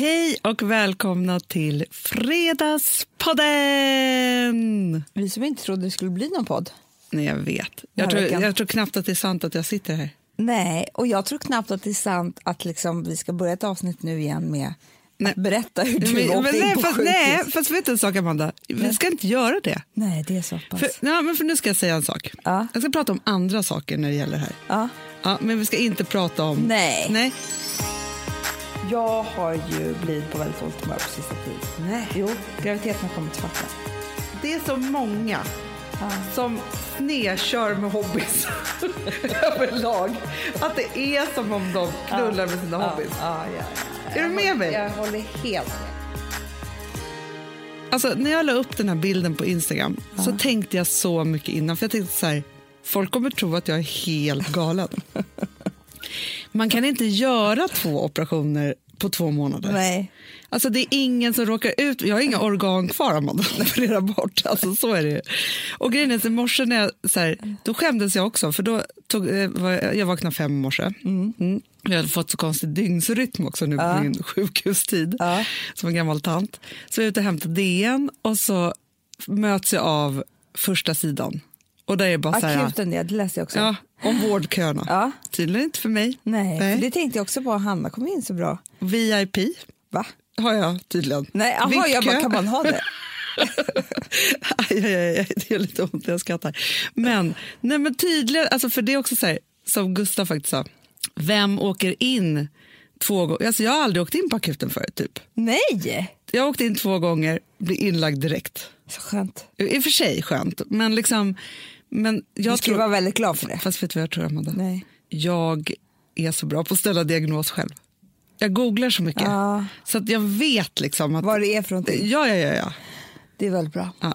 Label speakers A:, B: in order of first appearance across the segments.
A: Hej och välkomna till Fredagspodden!
B: Vi som inte trodde det skulle bli någon podd.
A: Nej, jag vet. Jag tror, jag tror knappt att det är sant att jag sitter här.
B: Nej, och jag tror knappt att det är sant att liksom vi ska börja ett avsnitt nu igen med
A: Nej.
B: att berätta hur du
A: Men,
B: åkte
A: men,
B: in
A: nej,
B: på
A: fast,
B: sjukhus.
A: nej, fast vet du en sak, Amanda? Vi ska inte göra det.
B: Nej, det är så pass.
A: För, ja, men för nu ska jag säga en sak.
B: Ja.
A: Jag ska prata om andra saker när det gäller det här.
B: Ja.
A: Ja, men vi ska inte prata om...
B: Nej.
A: Nej.
B: Jag har ju blivit på väldigt dåligt humör på sista tiden.
A: Nej.
B: Jo, graviditeten har kommit mig.
A: Det är så många
B: Ja.
A: som snedkör med hobbys överlag. Att det är som om de knullar med sina hobbys.
B: Ja, ja, ja.
A: Är du med mig?
B: Jag håller helt med.
A: Alltså, när jag la upp den här bilden på Instagram så tänkte jag så mycket innan. För jag tänkte så här, folk kommer tro att jag är helt galen. Man kan inte göra två operationer på två månader.
B: Nej.
A: Alltså det är ingen som råkar ut. Jag har inga organ kvar, Amanda. Operera bort. Alltså så är det ju. Och grejen är i morse när jag, så här, då skämdes jag också. För då tog, eh, jag, vaknade fem i morse. Mm. Jag hade fått så konstig dygnsrytm också nu på min sjukhustid.
B: Ja.
A: Som en gammal tant. Så jag är ute och hämtar DN och så möts jag av första sidan. Och där är bara
B: Akuten, ja, det läste jag också.
A: ja, om vårdköerna.
B: Ja.
A: Tydligen inte för mig.
B: Nej, för det tänkte jag också på. Hanna kom in så bra.
A: VIP
B: Va?
A: har jag tydligen.
B: Nej, aha, jag
A: VIP-kö.
B: bara, kan man ha det?
A: aj, aj, aj, det gör lite ont när jag skrattar. Men, nej, men tydligen, alltså för det är också så här, som Gustav faktiskt sa, vem åker in två gånger? Alltså jag har aldrig åkt in på akuten förut. Typ.
B: Nej!
A: Jag har åkt in två gånger, blir inlagd direkt.
B: Så skönt.
A: I och för sig skönt, men liksom... Men jag
B: Du skulle
A: tror,
B: vara väldigt glad för det.
A: Fast vet du vad jag tror, Amanda?
B: Nej.
A: Jag är så bra på att ställa diagnos själv. Jag googlar så mycket,
B: Ja.
A: så att jag vet liksom att...
B: Vad det är för någonting.
A: Ja, ja, ja. ja.
B: Det är väldigt bra.
A: Ja.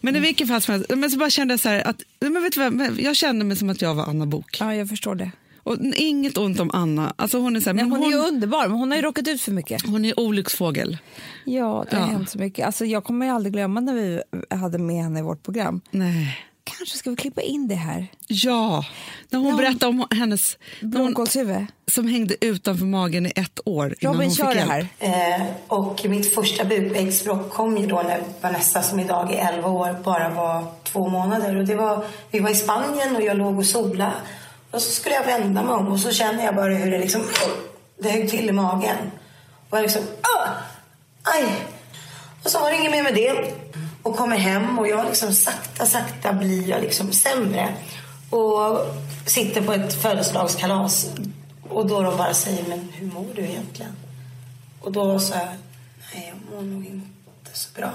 A: Men i vilket fall som helst, men så bara kände jag så här att, men vet du vad, jag kände mig som att jag var Anna Bok.
B: Ja, jag förstår det.
A: Och inget ont om Anna, alltså hon är så här,
B: Nej,
A: men
B: hon,
A: hon,
B: är ju underbar, men hon har ju råkat ut för mycket.
A: hon är olycksfågel.
B: Ja, det har
A: Ja.
B: hänt så mycket. Alltså, jag kommer ju aldrig glömma när vi hade med henne i vårt program.
A: Nej.
B: Kanske ska vi klippa in det här.
A: Ja, när hon
B: Ja.
A: berättade om hennes, när hon,
B: Blomkålshuvud.
A: som hängde utanför magen i ett år innan
B: Robin,
A: hon
B: kör
A: fick
B: det
A: hjälp.
B: här.
C: Eh, och mitt första bukvägsbråck kom ju då när Vanessa som idag är 11 år bara var två månader. Och det var, vi var i Spanien och jag låg och sola. Och så skulle jag vända mig om och så känner jag bara hur det liksom, det högg till i magen. Och jag liksom, ah, aj. Och så var det inget mer med det. Och kommer hem och jag liksom sakta, sakta blir jag liksom sämre. Och sitter på ett födelsedagskalas. Och då de bara säger, men hur mår du egentligen? Och då sa jag, nej jag mår nog inte så bra.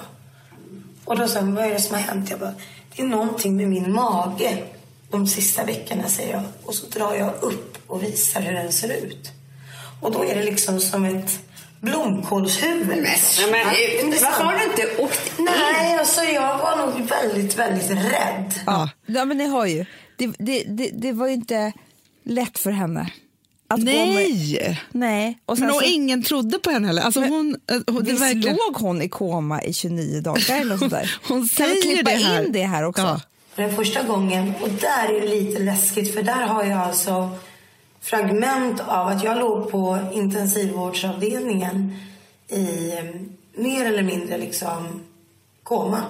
C: Och då sa jag, vad är det som har hänt? Jag bara, det är någonting med min mage de sista veckorna, säger jag. Och så drar jag upp och visar hur den ser ut. Och då är det liksom som ett blomkålshuvud.
D: Men, men,
C: är
D: varför har du inte åkt in?
C: Nej, alltså jag var nog väldigt, väldigt rädd.
A: Ja.
B: Ja, men ni har ju. Det, det, det, det var ju inte lätt för henne. Att med-
A: Nej!
B: Nej. Och sen
A: Men och
B: så,
A: ingen trodde på henne heller. Alltså hon, eh, hon,
B: visst
A: verkligen,
B: låg hon i koma i 29 dagar eller sånt där?
A: Hon
B: kan vi
A: säger
B: klippa
A: det här.
B: in det här också?
A: Ja.
C: Den första gången, och där är det lite läskigt för där har jag alltså fragment av att jag låg på intensivvårdsavdelningen i eh, mer eller mindre liksom koma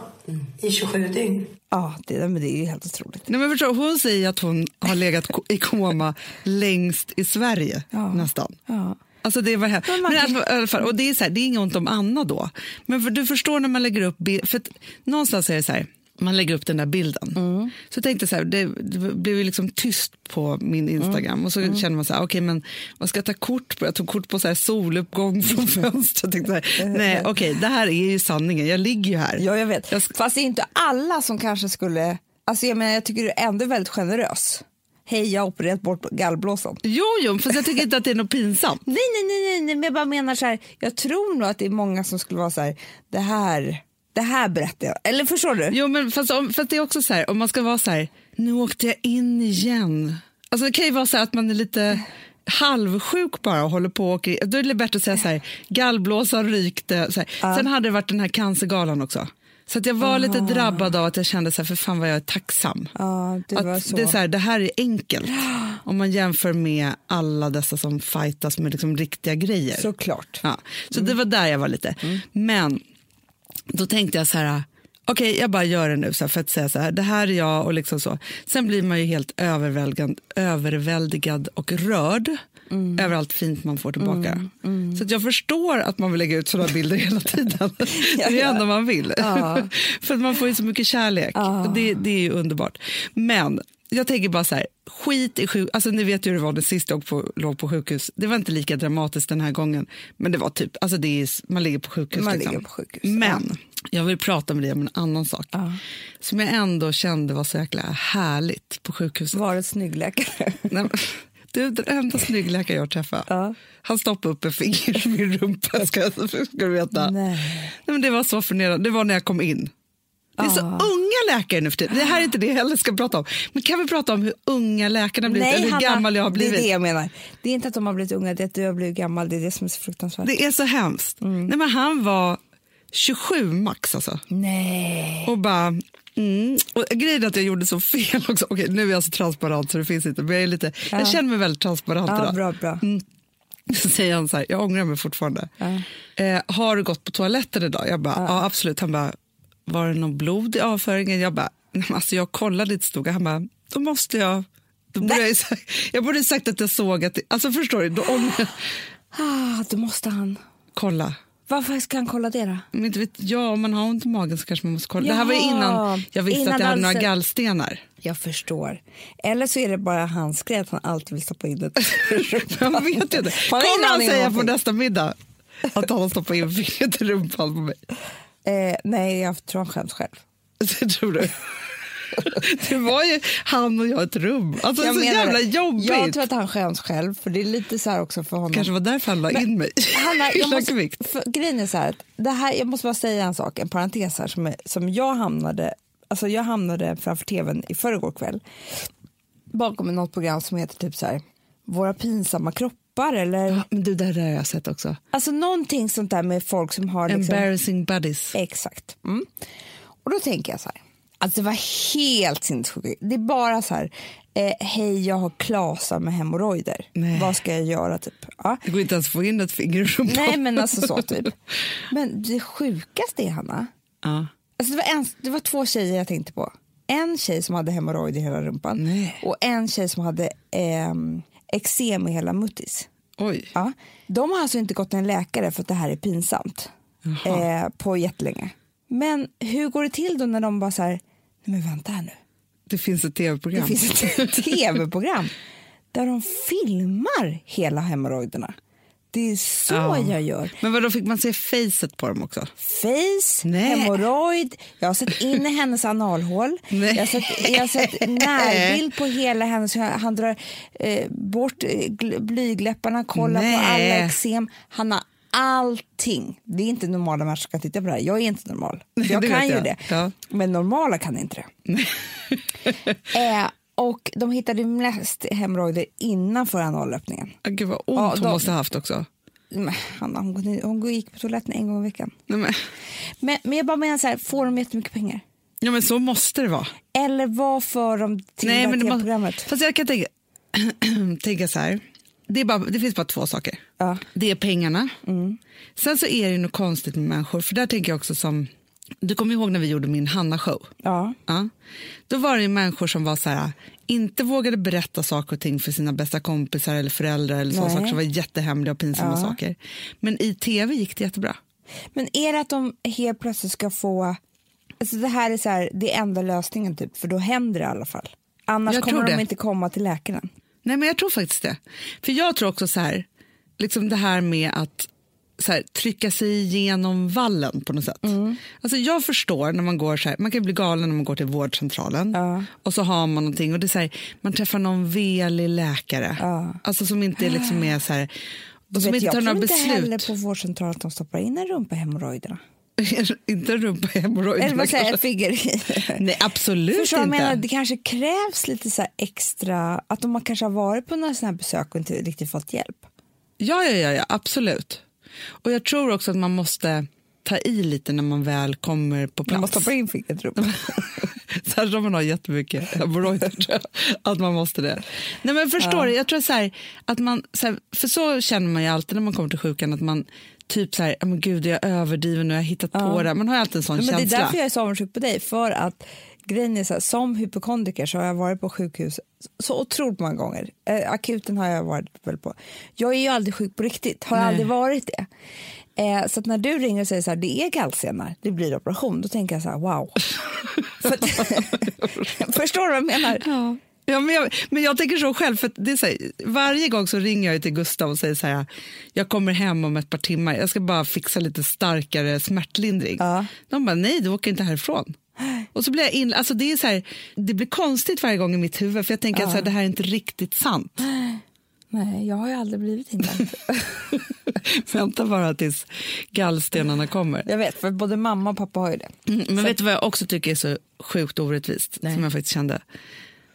C: i 27 dygn.
B: Ja, det, men det är ju helt otroligt.
A: Nej, men förstår, du, hon säger att hon har legat i koma längst i Sverige,
B: Ja.
A: nästan.
B: Ja.
A: Alltså det var hemskt.
B: Men man
A: Men alltså, i alla fall, och det är, så här, det är inget ont om Anna då. Men för, du förstår när man lägger upp för att, någonstans är det så här, man lägger upp den där bilden.
B: Mm.
A: Så tänkte så här, det, det blev ju liksom tyst på min Instagram
B: Mm.
A: och så kände man så här, okej men vad ska jag ta kort på? Jag tog kort på så här soluppgång från fönstret. Tänkte så här, nej okej det här är ju sanningen, jag ligger ju här.
B: Ja, jag vet.
A: Jag
B: Fast det är inte alla som kanske skulle... Alltså jag, menar, jag tycker du är ändå väldigt generös. Hej, jag har opererat bort gallblåsan.
A: Jo, jo, fast jag tycker inte att det är något pinsamt.
B: Nej, nej, nej, nej, men jag bara menar så här. Jag tror nog att det är många som skulle vara så här. Det här, det här berättar jag. Eller förstår du?
A: Jo, men fast, om, fast det är också så här, om man ska vara så här, nu åkte jag in igen. Alltså det kan ju vara så här att man är lite halvsjuk bara och håller på och åker, då är det bättre att säga så här, gallblåsan rykte. Så här. Sen hade det varit den här cancergalan också. Så att jag var lite drabbad av att jag kände så här, för fan vad jag är tacksam.
B: Ja, det
A: att
B: så.
A: Det, är så här, det här är enkelt. Om man jämför med alla dessa som fightas med liksom riktiga grejer.
B: Såklart.
A: Ja, så det var där jag var lite. Men då tänkte jag så här, okej jag bara gör det nu så här, för att säga så här, det här är jag och liksom så. Sen blir man ju helt överväldigad, överväldigad och rörd över allt fint man får tillbaka. Så att jag förstår att man vill lägga ut sådana bilder hela tiden. det är det
B: ja.
A: enda man vill.
B: Ja.
A: för att man får ju så mycket kärlek.
B: Ja.
A: Det, det är ju underbart. Men jag tänker bara så här, skit i sjuk... Alltså ni vet ju hur det var det sista jag på, låg på sjukhus. Det var inte lika dramatiskt den här gången. Men det var typ, alltså det är, man ligger på sjukhus.
B: Man
A: liksom.
B: ligger på sjukhus,
A: Men jag vill prata med dig om en annan sak.
B: Ja.
A: Som jag ändå kände var så jäkla härligt på sjukhuset.
B: Var ett snyggläkare.
A: Nej, du, den enda snyggläkare jag träffade,
B: Ja.
A: han stoppade upp en finger i min rumpa. Ska, ska du veta.
B: Nej.
A: Nej, men det var så förnedrande. Det var när jag kom in. Det är så
B: Ah.
A: unga läkare nu för tiden. Det här är inte det jag heller ska prata om. Men kan vi prata om hur unga läkarna blivit eller hur
B: Hanna,
A: gammal jag har blivit?
B: Det är det jag menar. Det är inte att de har blivit unga, det är att du har blivit gammal. Det är det som är så fruktansvärt.
A: Det är så hemskt.
B: Mm.
A: Nej, men han var 27 max alltså.
B: Nej.
A: Och bara... Mm. Och grejen är att jag gjorde så fel också. Okej, nu är jag så transparent så det finns inte. Men jag, är lite, jag känner mig väldigt transparent
B: Ja,
A: idag.
B: bra, bra.
A: Så säger han så här, jag ångrar mig fortfarande. Eh, har du gått på toaletten idag? Jag bara, ja. absolut. Han bara, var det någon blod i avföringen? Jag bara, "Nej, men alltså jag kollade lite stod Han bara, då måste jag... Då borde jag, sagt, jag borde sagt att jag såg att... Alltså förstår du, då ångrar
B: Ah, då måste han.
A: Kolla.
B: Varför ska han kolla det då?
A: Men inte vet jag, om man har ont i magen så kanske man måste kolla. Det här var innan jag visste
B: innan
A: att jag hade några gallstenar.
B: Jag förstår. Eller så är det bara hans grej att han alltid vill stoppa in det.
A: Jag vet inte. Kommer han
B: om
A: säga på nästa middag att han har stoppat in fingret i rumpan på mig?
B: Eh, nej, jag tror han skäms själv.
A: Det tror du? Det var ju han och jag i ett rum. Alltså
B: Jag
A: så jävla jobbigt.
B: Jag tror att han skäms själv, för det är lite så här också för honom.
A: kanske var därför han la in mig
B: Hanna, jag måste, för, grejen är så här, det här, jag måste bara säga en sak, en parentes här, som, är, som jag hamnade, alltså jag hamnade framför tvn i förrgår kväll, bakom något program som heter typ så här, Våra pinsamma kroppar eller,
A: Men du, det där har jag sett också.
B: alltså någonting sånt där med folk som har liksom,
A: Embarrassing buddies.
B: Exakt. Mm. Och då tänker jag så här, alltså det var helt sinnessjukt. Det är bara så här, eh, hej jag har klasar med hemorrojder, vad ska jag göra typ? Ja.
A: Det går inte ens att få in ett finger i.
B: Nej men alltså så typ. Men det sjukaste är Hanna,
A: Ja.
B: alltså det, var en, det var två tjejer jag tänkte på. En tjej som hade hemorrojd i hela rumpan
A: Nej.
B: och en tjej som hade ehm, eksem i hela muttis.
A: Oj.
B: Ja. De har alltså inte gått till en läkare för att det här är pinsamt eh, på jättelänge. Men hur går det till då när de bara så här, nej men vänta här nu,
A: Det finns ett tv-program.
B: det finns ett tv-program där de filmar hela hemorrojderna. Det är så
A: Ja.
B: jag gör.
A: Men vad då fick man se facet på dem också?
B: Face,
A: Nej.
B: hemorrojd, jag har sett in i hennes analhål.
A: Nej.
B: Jag har sett, jag har sett närbild på hela hennes, han drar eh, bort eh, gl- blygläpparna, kollar
A: Nej.
B: på alla eksem. Han har allting. Det är inte normala människor som kan titta på det här. Jag är inte normal. Jag kan ju
A: jag.
B: det.
A: Ja.
B: Men normala kan inte det. eh, och de hittade mest hemorrojder innanför analöppningen.
A: Ah, Gud vad ont
B: Ja,
A: hon
B: de-
A: måste ha haft också.
B: Men, Hanna, hon, hon gick på toaletten en gång i veckan.
A: Nej, men,
B: Men, men jag bara menar så här, får de jättemycket pengar?
A: ja, men så måste det vara.
B: Eller vad för de till
A: Nej, men det må-
B: programmet?
A: Fast jag kan tänka, tänka så här. Det, bara, det finns bara två saker.
B: Ja. Mm.
A: Det är pengarna. Sen så är det något konstigt med människor. För där tänker jag också som... Du kommer ihåg när vi gjorde min Hanna-show?
B: Ja.
A: Ja. Då var det ju människor som var så här, inte vågade berätta saker och ting för sina bästa kompisar eller föräldrar eller sådana saker som var jättehemliga och pinsamma
B: Ja.
A: saker. Men i tv gick det jättebra.
B: Men är det att de helt plötsligt ska få... Alltså det här är så här, det är enda lösningen typ, för då händer det i alla fall. Annars
A: Jag
B: kommer de
A: det.
B: inte komma till läkaren.
A: Nej, men jag tror faktiskt det. För jag tror också så här, liksom det här med att så här, trycka sig igenom vallen på något sätt.
B: Mm.
A: Alltså jag förstår när man går så här, man kan bli galen när man går till vårdcentralen
B: Ja.
A: och så har man någonting och det är så här, man träffar någon velig läkare.
B: Ja.
A: Alltså som inte liksom är så här, och som
B: Vet,
A: inte
B: jag
A: tar
B: tror
A: några
B: inte heller
A: beslut.
B: på vårdcentralen att de stoppar in en rumpa i hemorrojderna.
A: inte rumpa
B: Eller
A: hemorrojderna
B: vad säger jag, i.
A: Nej, absolut
B: Förstår
A: inte.
B: jag menar? Det kanske krävs lite så extra, att de kanske har varit på några sådana här besök och inte riktigt fått hjälp.
A: Ja, ja, ja, ja, absolut. Och jag tror också att man måste ta i lite när man väl kommer på plats.
B: Man måste stoppa in fingret i.
A: Särskilt om man har jättemycket hemorrojder. Att man måste det. Nej, men förstår du? Jag tror så här, att man, så här, för så känner man ju alltid när man kommer till sjukan att man typ så här, "Ja, men gud, jag överdriver nu, jag har hittat på det. Man har alltid en sån
B: Men det är
A: känsla.
B: därför jag är så avundsjuk på dig. För att grejen är så här, som hypokondriker så har jag varit på sjukhus så otroligt många gånger. Eh, akuten har jag varit väl på. Jag är ju aldrig sjuk på riktigt, har
A: Nej.
B: aldrig varit det. Eh, så när du ringer och säger så här, det är gallstenar, det blir operation, då tänker jag så här, wow. Förstår du vad jag menar?
A: Ja. Ja, men, jag, men jag tänker så själv, för det är så här, varje gång så ringer jag till Gustav och säger så här, jag kommer hem om ett par timmar, jag ska bara fixa lite starkare smärtlindring.
B: Ja.
A: De bara, nej du åker inte härifrån. Och så blir jag in, alltså det, är så här, det blir konstigt varje gång i mitt huvud, för jag tänker att så här, det här är inte riktigt sant.
B: Nej, jag har ju aldrig blivit inlagd.
A: Vänta bara tills gallstenarna kommer.
B: jag vet, för både mamma och pappa har ju det.
A: Mm, men vet du vad jag också tycker är så sjukt orättvist,
B: Nej.
A: som jag faktiskt kände?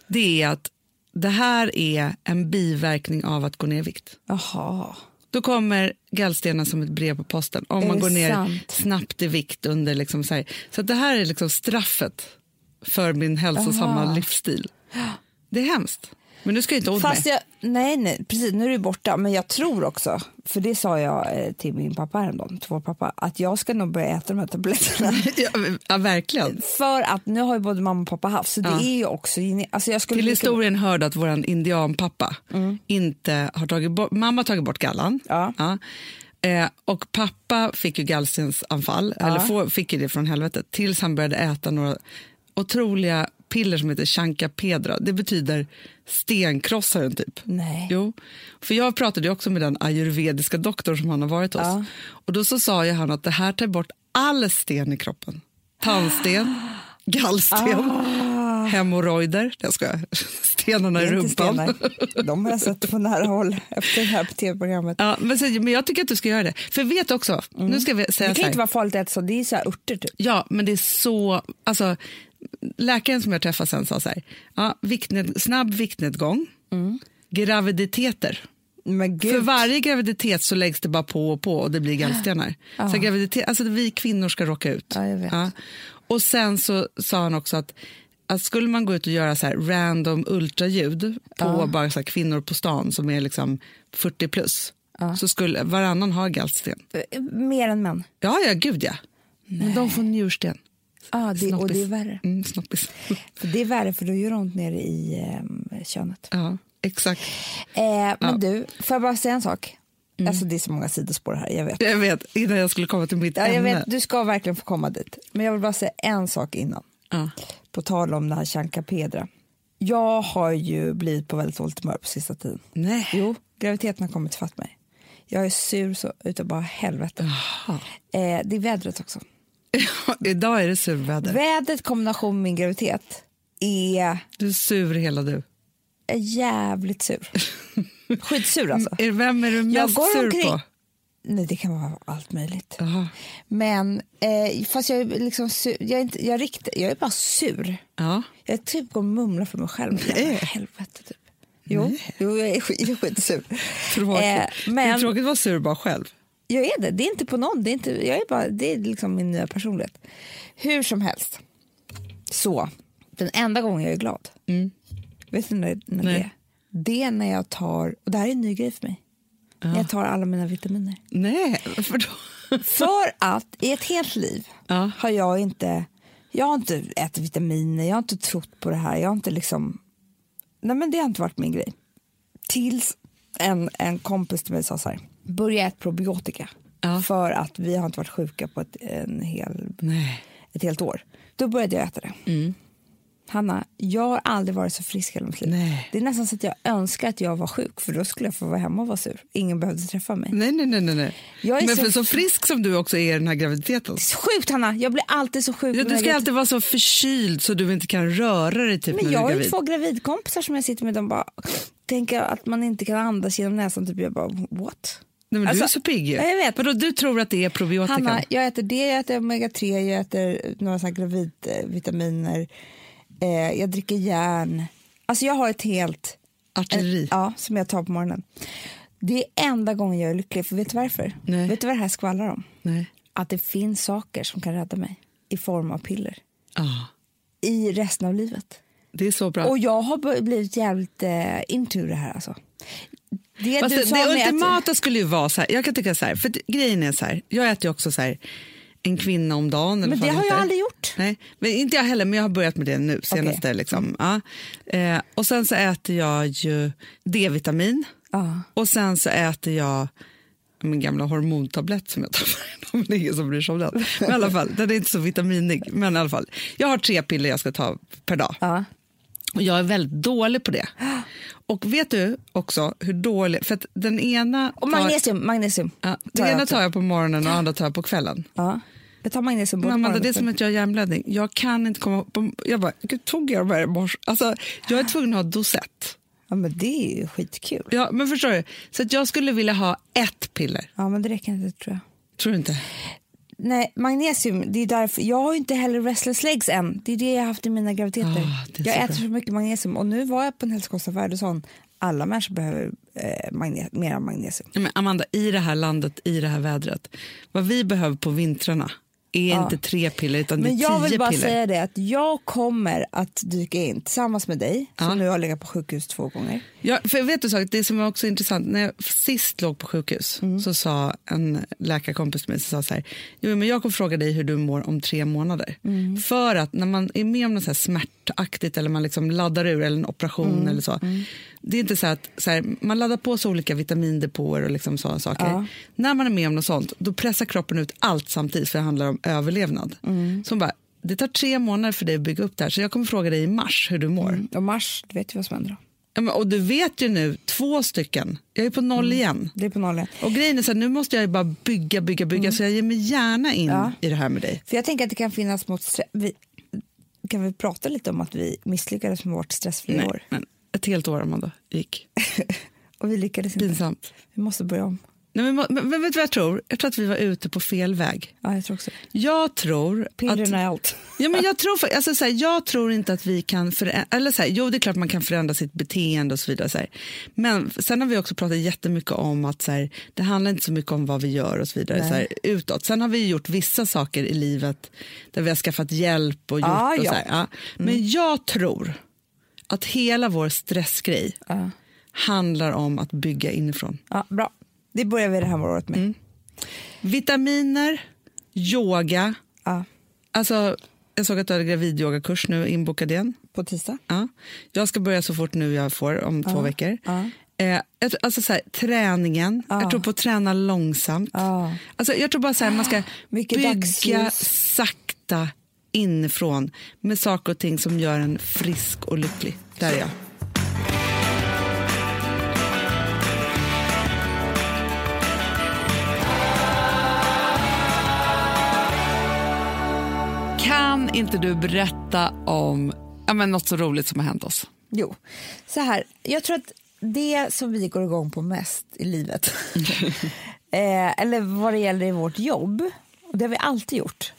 A: Det är att det här är en biverkning av att gå ner i vikt.
B: Jaha.
A: Då kommer gallstenar som ett brev på posten om man går ner
B: sant?
A: snabbt i vikt under liksom så här. Så att det här är liksom straffet för min hälsosamma
B: Aha.
A: livsstil. Det är hemskt. Men nu ska inte ont
B: Fast
A: med.
B: jag, nej, nej, precis, nu är du borta. Men jag tror också, för det sa jag eh, till min pappa häromdagen, till vår pappa, att jag ska nog börja äta de här tabletterna.
A: Ja, ja, verkligen.
B: för att nu har ju både mamma och pappa haft, så det
A: Ja.
B: är ju också... Alltså jag skulle
A: Till
B: lika-
A: historien hörde att vår indianpappa inte har tagit bort, mamma har tagit bort gallan.
B: Ja.
A: Eh, och pappa fick ju gallstensanfall, eller få, fick ju det från helvetet, tills han började äta några otroliga piller som heter Chankapedra. Det betyder stenkrossaren typ.
B: Nej.
A: Jo, för jag pratade också med den ayurvediska doktorn som han har varit hos.
B: Ja.
A: Och då så sa ju han att det här tar bort all sten i kroppen. Tandsten, gallsten, hemorrojder. Jag ska stenarna
B: Ah.
A: I rumpan.
B: stenar. De har jag sett på nära håll efter det här tv-programmet.
A: Ja, men, men jag tycker att du ska göra det. För vet också, nu ska vi säga
B: Det kan inte vara farligt att äta så, det är så här örter typ.
A: Ja, men det är så... Alltså, läkaren som jag träffade sen sa så här, ja, viktned, snabb viktnedgång, graviditeter.
B: Men gud.
A: För varje graviditet så läggs det bara på och på och det blir gallstenar. Så graviditet, alltså vi kvinnor ska råka ut.
B: Ja, vet.
A: Och sen så sa han också att, att skulle man gå ut och göra så här random ultraljud på bara så kvinnor på stan som är liksom 40 plus, så skulle varannan ha gallsten.
B: Eh, Mer än män.
A: Ja, ja, gud ja. Men de får njursten.
B: Ah, det, och det är värre.
A: Mm, snoppis.
B: För det är värre för då gör det ont nere i eh, könet.
A: ja, exakt.
B: Eh, men du, får jag bara säga en sak? Alltså det är så många sidospår här, jag vet.
A: Jag vet, innan jag skulle komma till mitt
B: Ja, jag
A: ämne.
B: vet. Du ska verkligen få komma dit. Men jag vill bara säga en sak innan.
A: Ja.
B: På tal om det här Chankapedra. Jag har ju blivit på väldigt dåligt humör på sista tiden.
A: Nej.
B: Jo, graviditeten har kommit fatt mig. Jag är sur så utav bara helvete. Eh, det är vädret också.
A: Idag är det surväder.
B: Vädret kombination med min graviditet är
A: Du är sur hela du.
B: jävligt sur. Skitsur alltså.
A: Är- Vem är du
B: Jag
A: mest
B: går
A: sur
B: omkring-
A: på?
B: Nej, det kan vara allt möjligt.
A: Jaha.
B: Men eh, fast jag är liksom sur, jag är, inte, jag, rikt, jag är bara sur.
A: Ja.
B: Jag typ går och mumlar för mig själv.
A: Nej.
B: Helvete typ. Jo, jo jag är, skit, jag är skitsur.
A: Tråkigt.
B: Eh,
A: Det är
B: men
A: tråkigt att vara sur bara själv.
B: Jag är det. Det är inte på någon. Det är, inte, jag är bara, det är liksom min nya personlighet. Hur som helst. Så, den enda gången jag är glad. Vet du när, när det är? Det är när jag tar, och det här är en ny grej för mig. När jag tar alla mina vitaminer.
A: Nej, för då...
B: För att i ett helt liv
A: Ja.
B: har jag inte, jag har inte ätit vitaminer, jag har inte trott på det här, jag har inte liksom, nej men det har inte varit min grej. Tills en, en kompis till mig sa så här, börja äta probiotika.
A: Ja.
B: För att vi har inte varit sjuka på ett, en hel,
A: Nej.
B: ett helt år. Då började jag äta det.
A: Mm.
B: Hanna, jag har aldrig varit så frisk hela mitt liv.
A: Nej.
B: Det är nästan så att jag önskar att jag var sjuk för då skulle jag få vara hemma och vara sur. Ingen behövde träffa mig.
A: Nej, nej, nej, nej.
B: Jag är
A: Men
B: så-
A: för så frisk som du också är i den här graviditeten.
B: Så Sjukt Hanna, jag blir alltid så sjuk.
A: Ja, du ska alltid vara så förkyld så du inte kan röra dig typ
B: Men jag har ju två gravidkompisar som jag sitter med. De bara tänker att man inte kan andas genom näsan. Typ. Jag bara, what?
A: Nej, men du
B: Alltså,
A: är så pigg ju.
B: ja, jag vet.
A: Vadå, du tror att det är probiotika?
B: Hanna, jag äter det, jag äter omega-3, jag äter några såna gravidvitaminer. Eh, jag dricker järn. Alltså jag har ett helt...
A: Artilleri.
B: Ja, som jag tar på morgonen. Det är enda gången jag är lycklig. För vet du varför?
A: Nej.
B: Vet du vad det här skvallrar om?
A: Nej.
B: Att det finns saker som kan rädda mig i form av piller.
A: Ja.
B: i resten av livet.
A: Det är så bra.
B: Och jag har blivit jävligt eh, into det här alltså. Det
A: Fast det,
B: med att-
A: ultimata skulle ju vara så här, jag kan tycka så här, för grejen är så här, jag äter ju också så här en kvinna om dagen. eller
B: Men det har jag aldrig gjort.
A: Nej, men inte jag heller, men jag har börjat med det nu senaste. Liksom. Ja. Eh, och sen så äter jag ju D-vitamin
B: Ja.
A: och sen så äter jag min gamla hormontablett som jag tar varje dag, ingen som bryr sig om den. Men i alla fall, den är inte så vitaminig. Men i alla fall, jag har tre piller jag ska ta per dag.
B: Ja.
A: Och jag är väldigt dålig på det. Och vet du också hur dålig, för den ena
B: Och magnesium, magnesium.
A: ja,
B: tar
A: den ena tar jag på morgonen och andra tar jag på kvällen.
B: Ja. Jag tar magnesium
A: Men Amanda, det är som att jag har hjärnblödning. Jag kan inte komma på... Jag bara, gud, tog jag de här i morse? Alltså, jag är tvungen att ha dosett.
B: Ja, men det är ju skitkul.
A: Ja, men förstår du? Så att jag skulle vilja ha ett piller.
B: Ja, men det räcker inte tror jag.
A: Tror du inte?
B: Nej, magnesium, det är därför. Jag har inte heller restless legs än. Det är det jag har haft i mina graviditeter.
A: Så
B: jag äter
A: bra.
B: så mycket magnesium och nu var jag på en hälsokostaffär och sa alla människor behöver eh, magne- mer magnesium.
A: Men Amanda, i det här landet, i det här vädret, vad vi behöver på vintrarna är inte tre piller utan
B: Men
A: det är
B: jag
A: tio
B: vill bara
A: piller.
B: säga det att jag kommer att dyka in tillsammans med dig
A: Ja.
B: som nu har legat på sjukhus två gånger.
A: Ja, för vet du sak, det som var också intressant, när jag sist låg på sjukhus
B: Mm.
A: så sa en läkarkompis till mig så sa så här, jo, men jag kommer fråga dig hur du mår om tre månader.
B: Mm.
A: För att när man är med om något så här smärtaktigt eller man liksom laddar ur eller en operation
B: Mm.
A: eller så, det är inte så att så här, man laddar på sig olika vitamindepåer och liksom sådana saker.
B: Ja.
A: När man är med om något sånt, då pressar kroppen ut allt samtidigt för det handlar om överlevnad.
B: Mm.
A: Så bara, det tar tre månader för dig att bygga upp det här så jag kommer fråga dig i mars hur du mår.
B: Och mars, du vet ju vad som händer då.
A: Ja, och du vet ju nu, två stycken. Jag är på noll
B: Mm.
A: igen.
B: Det är på nollen.
A: Och grejen är så här, nu måste jag bara bygga, bygga, bygga. Så jag ger mig gärna in
B: Mm. Ja.
A: i det här med dig.
B: För jag tänker att det kan finnas mot vi, Kan vi prata lite om att vi misslyckades med vårt stressfria år?
A: men ett helt år, Amanda, gick.
B: Och vi lyckades inte.
A: Pinsamt.
B: Vi måste börja om.
A: Nej, men, men, men vet du vad jag tror? Jag tror att vi var ute på fel väg.
B: Ja, jag tror också
A: Jag tror
B: Pillerna
A: att...
B: är allt.
A: Ja, men jag, tror, alltså, så här, jag tror inte att vi kan förändra... Eller så här, jo, det är klart man kan förändra sitt beteende och så vidare. Så här. Men sen har vi också pratat jättemycket om att så här, det handlar inte så mycket om vad vi gör och så vidare så här, utåt. Sen har vi gjort vissa saker i livet där vi har skaffat hjälp och gjort.
B: Ah,
A: och
B: ja.
A: så här, ja. Men jag tror att hela vår stressgrej
B: Ja.
A: handlar om att bygga inifrån.
B: Ja, bra. Det börjar vi det här året med.
A: Mm. Vitaminer, yoga.
B: Ja,
A: Alltså, jag såg att du hade gravidyogakurs nu inbokad igen.
B: på tisdag.
A: Ja. Jag ska börja så fort nu jag får, om två veckor.
B: ja.
A: Eh, alltså så här, träningen, jag tror på att träna långsamt.
B: Ja.
A: Alltså, jag tror bara så här, man ska
B: Mycket
A: bygga
B: dagsljus.
A: sakta inifrån med saker och ting som gör en frisk och lycklig. Där är jag. Kan inte du berätta om ja, men något så roligt som har hänt oss?
B: Jo, så här. Jag tror att det som vi går igång på mest i livet, eh, eller vad det gäller i vårt jobb, och det har vi alltid gjort,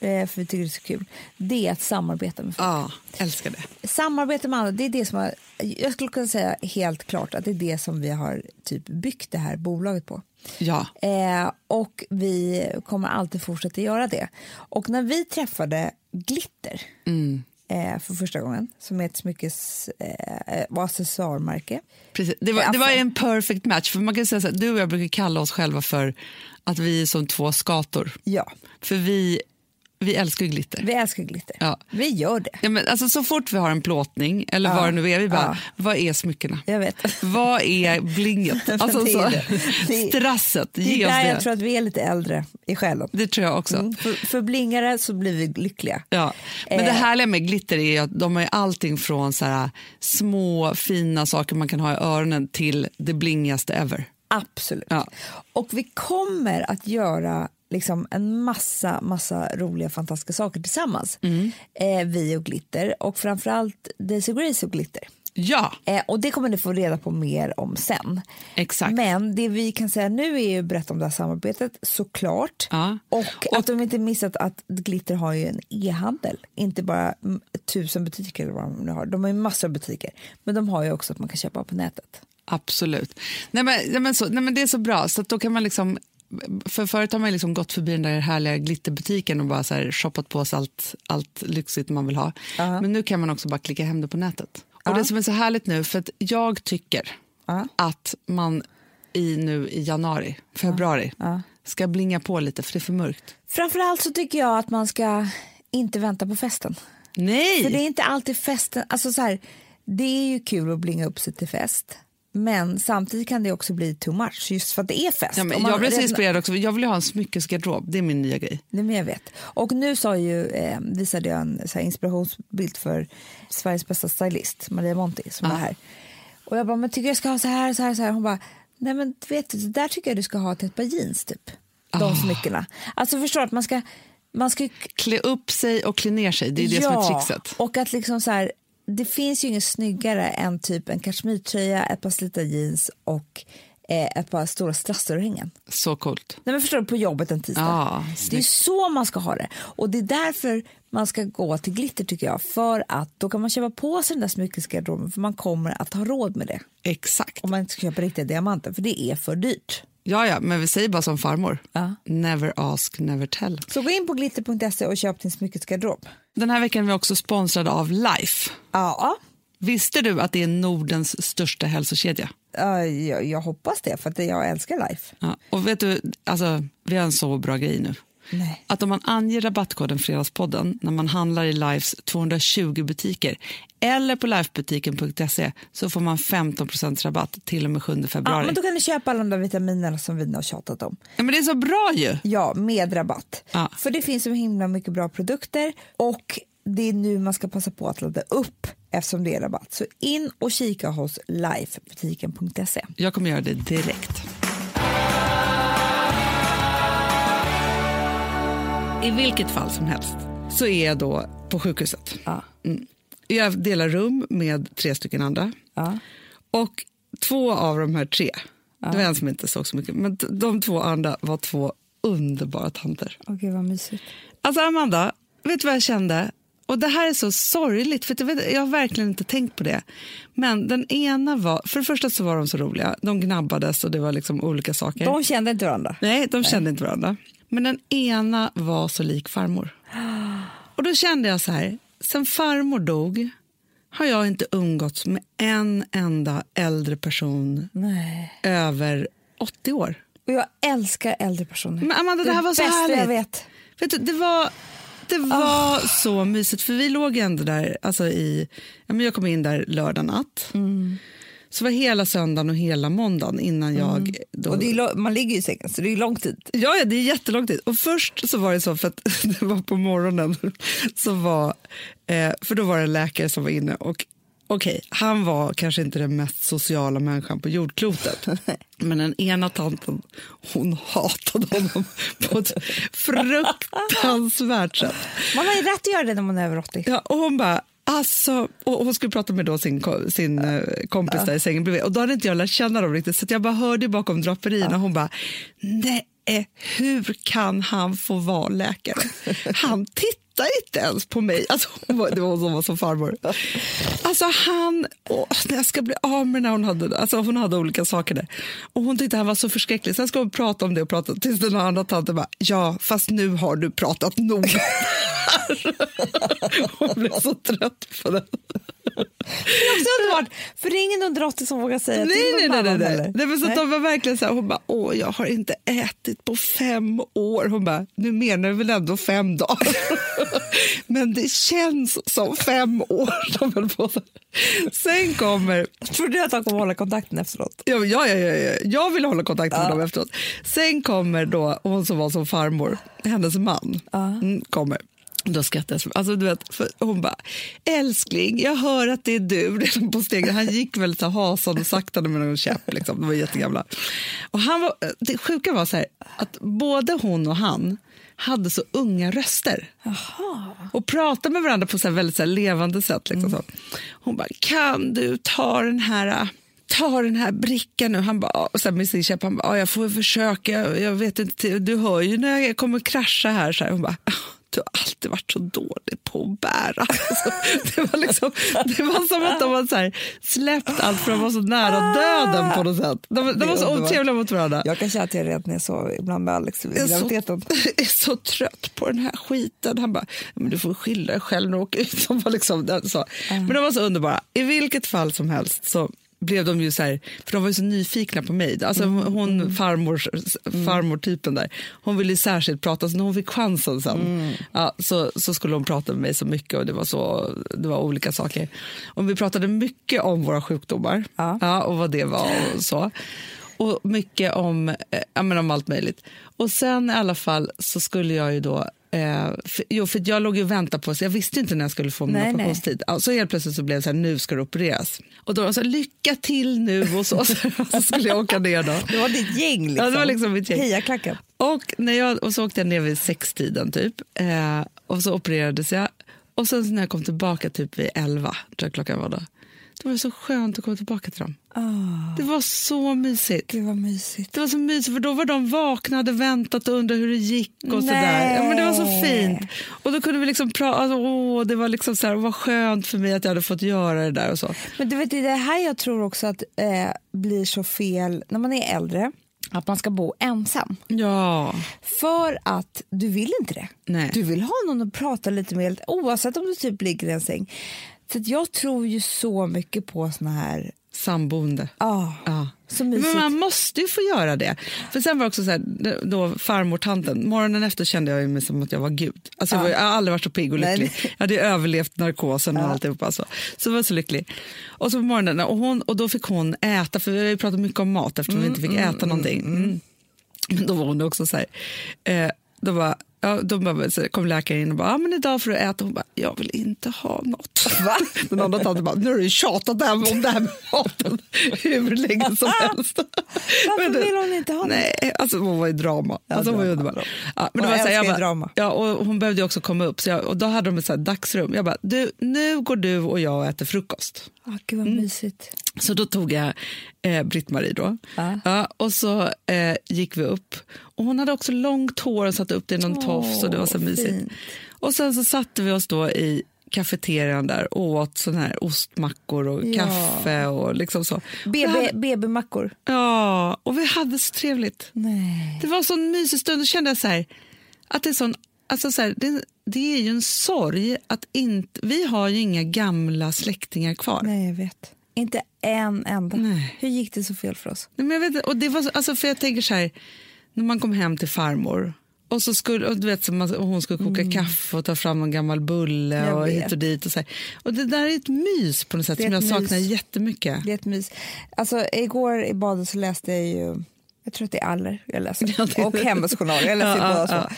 B: för vi tycker det är så kul, det är att samarbeta med folk.
A: Ja, älskar det.
B: Samarbete med andra, det är det som har, jag skulle kunna säga helt klart att det är det som vi har typ byggt det här bolaget på.
A: Ja.
B: Eh, och vi kommer alltid fortsätta göra det. Och när vi träffade Glitter eh, för första gången, som är ett smyckes eh, och accessoarmärke.
A: Precis. Det, var, det var en perfect match. För man kan säga så här, Du och jag brukar kalla oss själva för att vi är som två skator.
B: Ja,
A: För vi, vi älskar ju glitter.
B: vi älskar glitter.
A: Ja.
B: Vi gör det.
A: Ja, men alltså, så fort vi har en plåtning, eller
B: Ja.
A: vad det nu är, vi bara,
B: Ja.
A: vad är smyckena?
B: Jag vet.
A: Vad är blinget? Alltså,
B: Det är det. Det
A: strasset,
B: Det
A: ge oss det.
B: jag tror att vi är lite äldre i själen.
A: Det tror jag också.
B: Mm. För, för blingare så blir vi lyckliga.
A: Ja. Men det
B: Eh.
A: härliga med glitter är att de har allting från så här, små fina saker man kan ha i öronen till det blingigaste ever.
B: Absolut.
A: Ja.
B: Och vi kommer att göra liksom en massa, massa roliga, fantastiska saker tillsammans.
A: Mm.
B: Eh, vi och Glitter och framförallt Daisy Grace och Glitter.
A: Ja,
B: Eh, och det kommer ni få reda på mer om sen.
A: exakt.
B: Men det vi kan säga nu är ju berätta om det här samarbetet såklart.
A: Ja.
B: Och att de inte missat att Glitter har ju en e-handel. Inte bara tusen butiker eller vad de nu har. De har ju massor av butiker. Men de har ju också att man kan köpa på nätet.
A: Absolut. Nej, men, nej, men så, nej, men det är så bra, så att då kan man liksom för förut har man liksom gått förbi den där härliga glitterbutiken och bara så här shoppat på sig allt, allt lyxigt man vill ha.
B: Ja.
A: Men nu kan man också bara klicka hem det på nätet. Och
B: Ja.
A: det som är så härligt nu, för att jag tycker
B: Ja.
A: att man i nu i januari, februari ska blinga på lite för det är för mörkt.
B: Framförallt så tycker jag att man ska inte vänta på festen.
A: Nej!
B: För det är inte alltid festen, alltså så här, det är ju kul att blinga upp sig till fest. Men samtidigt kan det också bli too much just för att det är fest.
A: ja,
B: man
A: jag blir så inspirerad också. Jag vill ju ha en smyckesgarderob, det är min nya grej.
B: Nej, men jag vet. Och nu sa ju, eh, visade jag en så inspirationsbild för Sveriges bästa stylist, Maria Monti, som
A: Ja.
B: var här. Och jag bara, men tycker jag ska ha så här, så här, så här. Hon bara, nej men vet du, där tycker jag du ska ha till ett par jeans typ. De
A: Ah.
B: smyckena. Alltså förstår att man ska, man ska
A: Klä upp sig och klä ner sig, det är det som är trixet.
B: och att liksom så här, det finns ju inget snyggare än typ en kashmirtröja, ett par slita jeans och eh, ett par stora strassörhängen.
A: Så coolt.
B: Nej, men förstår du, på jobbet en tisdag.
A: Ja,
B: det är så man ska ha det. Och det är därför man ska gå till glitter tycker jag. För att då kan man köpa på sig den där smyckesgarderoben för man kommer att ha råd med det.
A: Exakt.
B: Om man inte ska köpa riktiga diamanter för det är för dyrt.
A: Ja, ja, men vi säger bara som farmor.
B: Ja.
A: Never ask, never tell.
B: Så gå in på glitter.se och köp din smyckesgarderob.
A: Den här veckan är vi också sponsrade av Life.
B: Ja,
A: Visste du att det är Nordens största hälsokedja?
B: ja, jag, jag hoppas det för jag älskar life.
A: Ja, och vet du, alltså, vi har en så bra grej nu.
B: Nej.
A: Att om man anger rabattkoden Fredagspodden när man handlar i Lifes 220 butiker eller på lifebutiken.se så får man 15% rabatt till och med 7
B: Ja,
A: februari.
B: men då kan ni köpa alla de där vitaminerna som vi har tjatat om.
A: Ja, men det är så bra ju!
B: Ja, med rabatt.
A: Ja.
B: För det finns så himla mycket bra produkter och det är nu man ska passa på att ladda upp eftersom det är rabatt. Så in och kika hos lifebutiken.se.
A: Jag kommer göra det direkt. I vilket fall som helst så är jag då på sjukhuset.
B: Ja.
A: Mm. Jag delar rum med tre stycken andra.
B: Ja.
A: Och två av de här tre, det var en som inte såg så mycket, men de två andra var två underbara tanter.
B: Åh gud vad mysigt.
A: Alltså Amanda, vet du vad jag kände? Och det här är så sorgligt, för jag, vet, jag har verkligen inte tänkt på det. Men den ena var, för det första så var de så roliga, de gnabbades och det var liksom olika saker.
B: De kände inte varandra.
A: Nej, de kände inte varandra. Men den ena var så lik farmor. Och då kände jag så här, sen farmor dog har jag inte umgåtts med en enda äldre person
B: Nej.
A: över 80 år.
B: Och jag älskar äldre personer.
A: Men Amanda, det här var så härligt.
B: jag vet.
A: Vet du, det var, det var så mysigt, för vi låg ändå där, alltså i, ja, men jag kom in där lördag natt. Så var hela söndagen och hela måndagen innan jag... Då,
B: Och är, man ligger ju i sängen så det är lång tid.
A: Ja, ja, det är jättelång tid. Och först så var det så, för att det var på morgonen, så var, eh, för då var det en läkare som var inne och okej, han var kanske inte den mest sociala människan på jordklotet. Men den ena tanten, hon hatade honom på ett fruktansvärt sätt.
B: Man har ju rätt att göra det när man är över 80.
A: Ja, och hon bara, alltså, och hon skulle prata med då sin, sin eh, kompis där i sängen bredvid och då hade inte jag lärt känna dem riktigt så jag bara hörde bakom draperierna hon bara, nej, hur kan han få vara läkare? Han tittar inte ens på mig. Alltså, var, det var hon som var som farmor. Alltså han, åh, jag ska bli av med när hon hade, alltså hon hade olika saker där. Och hon tyckte han var så förskräcklig. Sen ska hon prata om det och prata tills den andra tanten bara, ja fast nu har du pratat nog. hon blev så trött på det.
B: Det är också underbart, för det är ingen under 80 som vågar säga
A: Nej,
B: till
A: nej, nej. nej, nej. nej men så att
B: Nej.
A: de var verkligen så här, hon bara, åh, jag har inte ätit på fem år. Hon bara, nu menar du väl ändå fem dagar? men det känns som fem år. De höll på så. Sen kommer,
B: Tror du att de kommer hålla kontakten efteråt?
A: ja, ja, ja, ja, ja. jag vill hålla kontakt med dem efteråt. Sen kommer då hon som var som farmor, hennes man, mm, kommer. Då skrattar jag. så- Alltså, du vet, för hon bara, älskling, jag hör att det är du på stegen. Han gick väldigt så här hasande och saktade med någon käpp. Liksom. De var jättegamla. Och han var, det sjuka var så här, att både hon och han hade så unga röster och pratade med varandra på så väldigt så levande sätt. Liksom så. Hon bara, kan du ta den här ta den här brickan nu. Han bara, och sen med sin käpp, han bara, "Ja, jag får väl försöka, jag vet inte, du hör ju när jag kommer krascha här. Så här. Hon bara, du har alltid varit så dålig på att bära. Alltså, det, var liksom, det var som att de hade så här, släppt allt för att vara så nära döden på något sätt. De, de var så otrevliga mot varandra.
B: Jag kan känna att jag redan när jag sov ibland med Alex i
A: Jag är, så,
B: graviditeten.
A: jag är så trött på den här skiten. Han bara, men du får skylla dig själv när du åker ut. De var liksom, så. Men de var så underbara. I vilket fall som helst så blev de ju så här, för de var ju så nyfikna på mig. Alltså hon farmor, farmor-typen där, hon ville ju särskilt prata, så när hon fick chansen sen ja, så, så skulle hon prata med mig så mycket och det var, så, det var olika saker. Och vi pratade mycket om våra sjukdomar
B: Ja.
A: och vad det var och så. Och mycket om, eh, ja, men om allt möjligt. Och sen i alla fall så skulle jag ju då Eh, för, jo, för jag låg ju och väntade på, så jag visste inte när jag skulle få min
B: Nej,
A: operationstid. Ja, så helt plötsligt så blev det så här, nu ska du opereras. Och då här, lycka till nu och så, så skulle jag åka ner då.
B: Det var ditt gäng liksom.
A: Ja, det var liksom mitt gäng.
B: Hejaklacken.
A: Och, när jag, och så åkte jag ner vid sextiden typ. Eh, och så opererades jag. Och sen när jag kom tillbaka typ vid elva, tror jag klockan var då. Det var så skönt att komma tillbaka till dem.
B: Oh,
A: Det var så mysigt.
B: gud vad mysigt.
A: Det var så mysigt för då var de vakna, hade väntat och undrade hur det gick och sådär. Ja, men det var så fint. Och då kunde vi liksom prata, alltså, åh, det var liksom så här, vad skönt för mig att jag hade fått göra det där och så.
B: Men du vet, det är det här jag tror också att eh, blir så fel när man är äldre. Att man ska bo ensam.
A: Ja,
B: För att du vill inte det.
A: Nej.
B: Du vill ha någon att prata lite med oavsett om du typ ligger i en säng. Så jag tror ju så mycket på såna här...
A: samboende.
B: Ah,
A: Ja.
B: Så mysigt.
A: Men man måste ju få göra det. För sen var också så här, då farmor tanten, morgonen efter kände jag mig som att jag var gud. Alltså jag, var, jag har aldrig varit så pigg och lycklig.
B: nej.
A: Jag hade ju överlevt narkosen och alltihopa. Alltså. Så jag var så lycklig. Och så på morgonen, och, hon, och då fick hon äta, för vi har ju pratat mycket om mat eftersom vi inte fick äta någonting. Mm. Men då var hon också så här, eh, då var Ja, då bara, så kom läkaren in och bara, ah, men idag får du äta. Hon bara, jag vill inte ha något.
B: Va?
A: Den andra tanten bara, nu har du tjatat det om det här med maten hur länge som helst.
B: Varför
A: Men det-
B: vill hon inte ha det?
A: Nej, alltså hon var i drama. alltså, hon var
B: drama, drama.
A: Ja, men
B: Hon
A: det var så här,
B: älskar
A: jag bara,
B: drama.
A: Ja, och hon behövde också komma upp, så jag, och då hade de ett så här dagsrum. Jag bara, du, nu går du och jag och äter frukost.
B: Ah, gud vad
A: Mm.
B: mysigt.
A: Så då tog jag eh, Britt-Marie då.
B: Ja.
A: och så eh, gick vi upp. Och hon hade också långt hår och satte upp det i någon
B: Åh,
A: tofs och det var så mysigt.
B: fint.
A: Och sen så satte vi oss då i kafeterian där och åt sån här ostmackor och
B: Ja.
A: kaffe och liksom så. Vi
B: BB, BB-mackor.
A: ja, och vi hade så trevligt.
B: Nej.
A: Det var en sån mysig stund. Då kände jag så här, att det är sån, alltså så här, det, det är ju en sorg att inte, vi har ju inga gamla släktingar kvar.
B: Nej, jag vet. Inte en enda.
A: Nej.
B: Hur gick det så fel för oss?
A: Nej, men jag vet, och det var så, alltså för jag tänker så här, när man kom hem till farmor och så skulle, och du vet, så man, hon skulle koka kaffe och ta fram en gammal bulle
B: Mm. Jag
A: och
B: vet.
A: hit och dit. Och, så här. och det där är ett mys på något sätt som jag
B: ett
A: saknar
B: mys.
A: jättemycket.
B: Det är ett mys. Alltså, igår i badet så läste jag ju, jag tror att det är Aller jag läser,
A: Ja, det-
B: och Hemmets journal. Jag läser
A: Ja,
B: båda.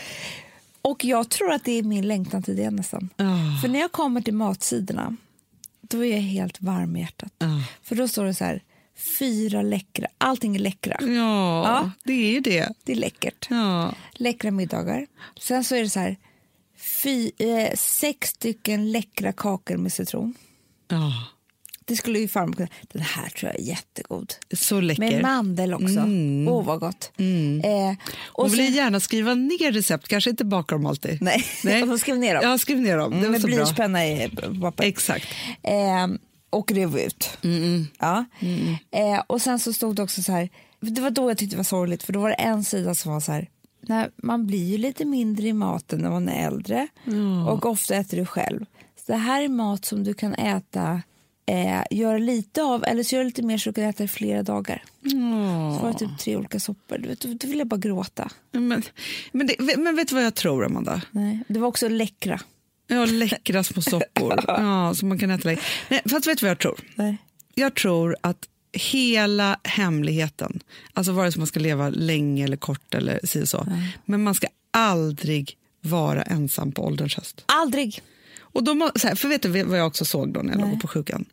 B: Och jag tror att det är min längtan till det nästan.
A: Ja.
B: För när jag kommer till matsidorna, då är jag helt varm i hjärtat.
A: Ja.
B: För då står det så här, fyra läckra, allting är läckra.
A: Ja,
B: Ja.
A: det är ju det.
B: Det är läckert.
A: Ja.
B: Läckra middagar. Sen så är det så här, fy, eh, sex stycken läckra kakor med citron.
A: Ja.
B: Det skulle ju farmor kunna, den här tror jag är jättegod.
A: Så läcker.
B: Med mandel också.
A: Mm.
B: Åh, vad gott. Eh, och
A: Hon vill
B: sen-
A: gärna skriva ner recept, kanske inte baka dem alltid.
B: Nej, och skriv ner dem.
A: Ja, skriv ner dem. Det
B: Mm,
A: var
B: med
A: så
B: blyertspenna i papper.
A: Exakt.
B: Eh, och rev ut.
A: Mm,
B: Ja. Eh, och sen så stod det också så här, det var då jag tyckte det var sorgligt, för då var det en sida som var så här, nej, man blir ju lite mindre i maten när man är äldre och ofta äter du själv. Så det här är mat som du kan äta, eh, göra lite av eller så gör du lite mer så du kan äta i flera dagar. Så var det typ tre olika soppor. Du vet, då, då vill jag bara gråta.
A: Men, men, det, men vet du vad jag tror, Amanda?
B: Nej. Det var också läckra.
A: Ja, läckra små soppor ja, som man kan äta länge. Nej, fast vet du vad jag tror?
B: Nej.
A: Jag tror att hela hemligheten, alltså vare sig man ska leva länge eller kort eller si så, men man ska aldrig vara ensam på ålderns höst.
B: Aldrig.
A: Och må, så här, för vet du vad jag också såg då när jag
B: Nej.
A: låg på sjukan?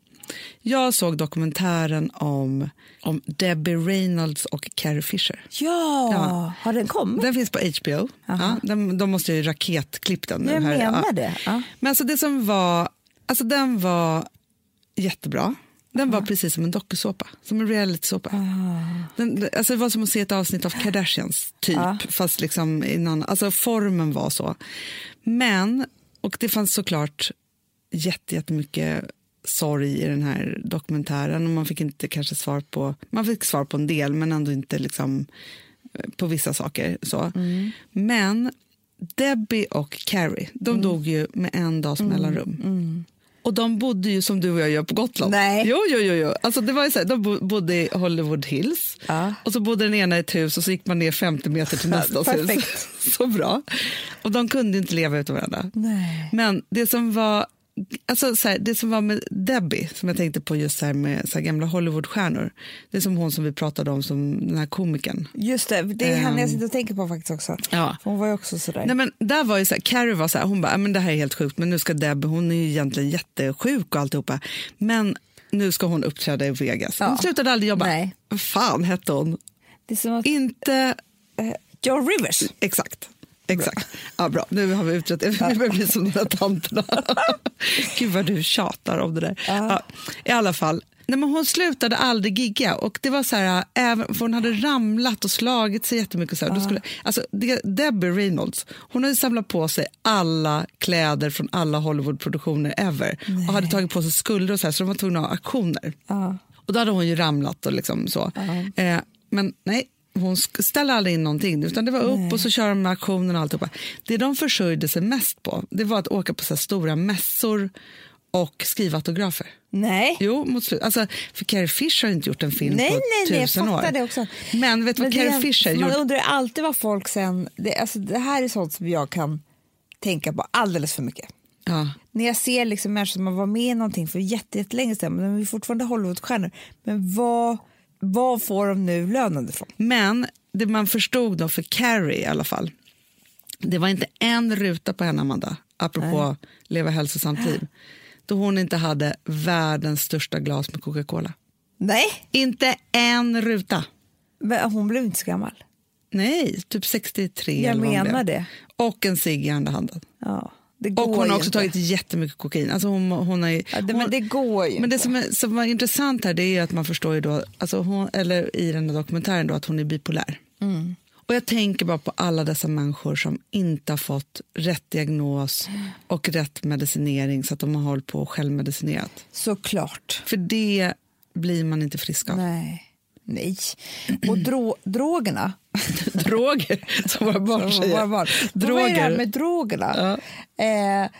A: Jag såg dokumentären om, om Debbie Reynolds och Carrie Fisher.
B: Ja,
A: Ja.
B: har den kommit?
A: Den finns på HBO. Ja, de, de måste ju raketklippt den nu.
B: Jag
A: här.
B: menar
A: Ja.
B: det. Ja.
A: Men alltså det som var, alltså den var jättebra. Den var precis som en dokusåpa, som en realitysåpa. Den, alltså det var som att se ett avsnitt av Kardashians, typ, fast liksom innan, alltså formen var så. Men, och det fanns såklart jätte, jättemycket sorg i den här dokumentären och man fick inte kanske svar på, man fick svar på en del men ändå inte liksom eh, på vissa saker. så. Men Debbie och Carrie, de dog ju med en dags mellanrum. Och de bodde ju som du och jag gör på Gotland.
B: Nej.
A: Jo, jo, jo. jo. Alltså, det var ju så här, de bo- bodde i Hollywood Hills
B: Ja.
A: och så bodde den ena i ett hus och så gick man ner 50 meter till nästa hus. Så bra. Och de kunde inte leva utan varandra.
B: Nej.
A: Men det som var Alltså så här, det som var med Debbie, som jag tänkte på just så här med så här gamla Hollywoodstjärnor, det är som hon som vi pratade om, som den här komikern.
B: Just det, det är henne jag
A: Ehm.
B: sitter och tänker på faktiskt också.
A: Ja.
B: Hon var ju också sådär.
A: Nej, men där var ju så här, Carrie var så här, hon bara, "Ja, men det här är helt sjukt, men nu ska Debbie, hon är ju egentligen jättesjuk och alltihopa, men nu ska hon uppträda i Vegas. Hon
B: Ja.
A: slutade aldrig jobba.
B: Nej.
A: Fan hette hon?
B: Det är som att,
A: Inte
B: eh, Joe Rivers.
A: exakt. Exakt. Ja, bra, nu har vi utrett det. Vi börjar bli som de där tanterna. Gud vad du tjatar om det där. Ja. I alla fall, nej, men hon slutade aldrig gigga. Och det var så här, även, för hon hade ramlat och slagit sig jättemycket. Så här. Då skulle, alltså, Debbie Reynolds hon hade samlat på sig alla kläder från alla Hollywoodproduktioner ever. Och hade tagit på sig skulder och så här, så de var tvungna att ha auktioner. Och då hade hon ju ramlat och liksom så. Eh, men nej, hon ställde aldrig in någonting, utan det var upp och så kör de auktionen och alltihopa. Det de försörjde sig mest på, det var att åka på så stora mässor och skriva autografer.
B: Nej.
A: Jo, mot slut. Alltså, för Carrie Fisher har inte gjort en film
B: Nej,
A: på
B: nej, nej, jag
A: tusen år.
B: det också.
A: Men vet du vad Carrie Fisher
B: Man
A: gjorde?
B: undrar ju alltid vad folk sen... Det, alltså, det här är sånt som jag kan tänka på alldeles för mycket.
A: Ja.
B: När jag ser liksom människor som har varit med i någonting för jätte- jättelänge sedan, men de är fortfarande Hollywoodstjärnor. Men vad, vad får de nu lönen ifrån?
A: Men det man förstod då för Carrie i alla fall, det var inte en ruta på henne, Amanda, apropå leva hälsosamt liv, då hon inte hade världens största glas med Coca-Cola.
B: Nej,
A: Inte en ruta.
B: men hon blev inte så gammal.
A: Nej, typ 63
B: Jag menar det.
A: Och en cigg i andra handen.
B: Ja,
A: Och hon har också
B: inte.
A: tagit jättemycket kokain. Alltså hon, hon har ju,
B: Ja, det,
A: hon,
B: men det går ju
A: men det som, är, som var intressant här det är ju att man förstår ju då, alltså hon, eller i den här dokumentären då, att hon är bipolär.
B: Mm.
A: Och jag tänker bara på alla dessa människor som inte har fått rätt diagnos och rätt medicinering så att de har hållit på och självmedicinerat.
B: Såklart.
A: För det blir man inte frisk av.
B: Nej. Nej. Och dro drogerna.
A: Droger, som våra barn säger.
B: Våra barn. Men Vad är det här
A: Droger.
B: med drogerna? Eh,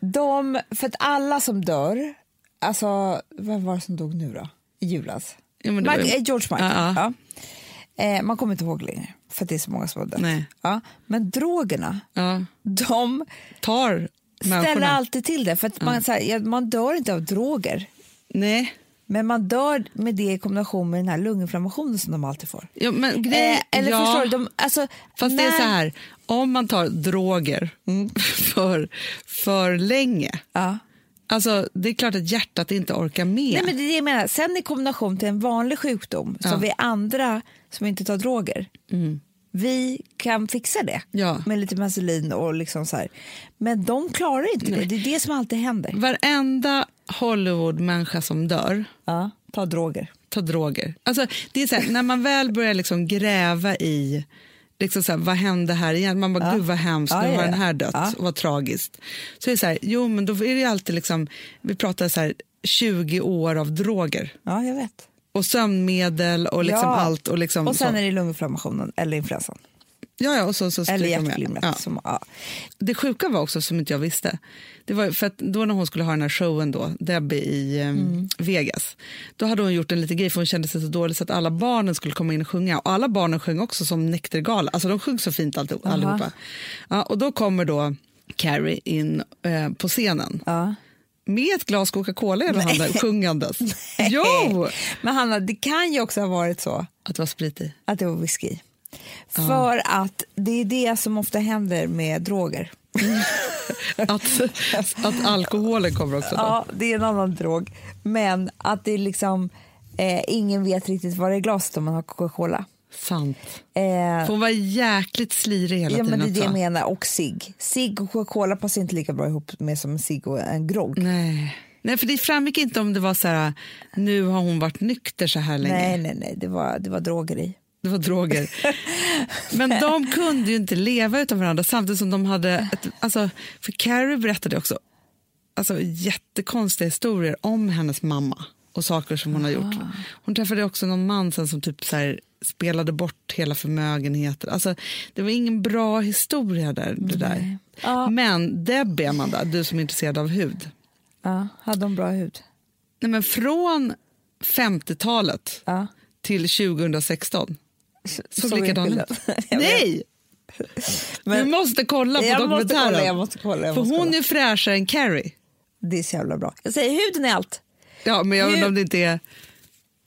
B: de, för att alla som dör, alltså vem var det som dog nu då? I julas?
A: Ja, ju-
B: eh, George Michael.
A: Ja,
B: Ja. Eh, man kommer inte ihåg längre, för att det är så många som har dött. Ja. Men drogerna,
A: Ja,
B: de
A: tar
B: ställer
A: människorna.
B: alltid till det. För att man, så här, ja, man dör inte av droger,
A: Nej,
B: men man dör med det i kombination med den här lunginflammationen som de alltid får.
A: ja, men grej,
B: Eh, eller
A: ja.
B: förstår du? De, alltså,
A: Fast det är
B: när-
A: så här, om man tar droger för, för länge,
B: Ja.
A: alltså det är klart att hjärtat inte orkar med.
B: Nej, men det är det jag menar. Sen i kombination till en vanlig sjukdom,
A: Ja.
B: som vi andra som inte tar droger, vi kan fixa det
A: Ja.
B: med lite Vaseline och liksom så här. Men de klarar inte det. Det är det som alltid händer.
A: Varenda Hollywood-människa som dör
B: Ja, ta droger.
A: tar droger. Alltså, det är så här, när man väl börjar liksom gräva i liksom så här, vad hände här igen, man bara
B: Ja.
A: gud vad hemskt,
B: Ja,
A: nu
B: ja,
A: har den
B: ja.
A: här dött,
B: Ja.
A: vad tragiskt. Så är det så här, jo men då är det alltid liksom, vi pratar så här 20 år av droger
B: Ja, jag vet.
A: och sömnmedel och liksom allt. Och, liksom
B: Och sen
A: så.
B: är det lunginflammationen eller influensan.
A: Ja, ja, och så, så
B: Eller hjärtflimret.
A: Ja.
B: Som, ja.
A: Det sjuka var också, som inte jag visste, det var för att då när hon skulle ha den här showen då, Debbie i eh,
B: Mm.
A: Vegas, då hade hon gjort en liten grej för hon kände sig så dålig så att alla barnen skulle komma in och sjunga. Och alla barnen sjöng också som näktergala, alltså de sjöng så fint alltid, allihopa. Ja, och då kommer då Carrie in eh, på scenen
B: Ja.
A: med ett glas Coca-Cola i handen, sjungandes. Jo!
B: Men Hanna, det kan ju också ha varit så
A: Att det var sprit i.
B: att det var whisky. För att det är det som ofta händer med droger.
A: Att, att alkoholen kommer också. Då.
B: Ja, det är en annan drog. Men att det är liksom, eh, ingen vet riktigt vad det är glaset om man har Coca-Cola.
A: Sant.
B: Eh,
A: För hon var jäkligt slirig hela
B: ja,
A: tiden
B: men det är det jag menar. Och cigg. Cigg och Coca-Cola passar inte lika bra ihop med som cigg och en grogg.
A: Nej. Nej, för det framgick inte om det var så här, nu har hon varit nykter så här länge.
B: Nej, nej, nej, det var, det var droger i.
A: Det var droger. Men de kunde ju inte leva utan varandra samtidigt som de hade... Ett, alltså, för Carrie berättade också alltså, jättekonstiga historier om hennes mamma och saker som hon har gjort. Hon träffade också någon man sen som typ så här, spelade bort hela förmögenheten. Alltså, det var ingen bra historia där. Det där.
B: Ja.
A: Men Debbie, Amanda, du som är intresserad av hud.
B: Ja, hade de bra hud?
A: Nej, men från 50-talet
B: Ja.
A: till 2016 såg likadan ut. Nej!
B: Men-
A: du måste kolla på dokumentären. För hon
B: kolla.
A: är fräschare än Carrie.
B: Det är så jävla bra. Jag säger huden är allt.
A: Ja, men jag undrar om det inte är...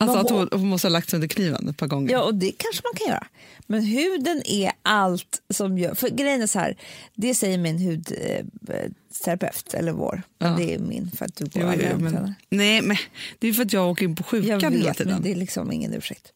A: Alltså att hon,
B: hon-
A: måste ha lagt sig under kniven ett par gånger.
B: Ja, och det kanske man kan göra. Men huden är allt som gör... För grejen är så här, det säger min hudterapeut, eller vår.
A: Ja.
B: det är min för att du går
A: Jo, jo, men, nej, men det är för att jag åker in på
B: Jag
A: sjukan hela
B: vet,
A: tiden.
B: men det är liksom ingen ursäkt.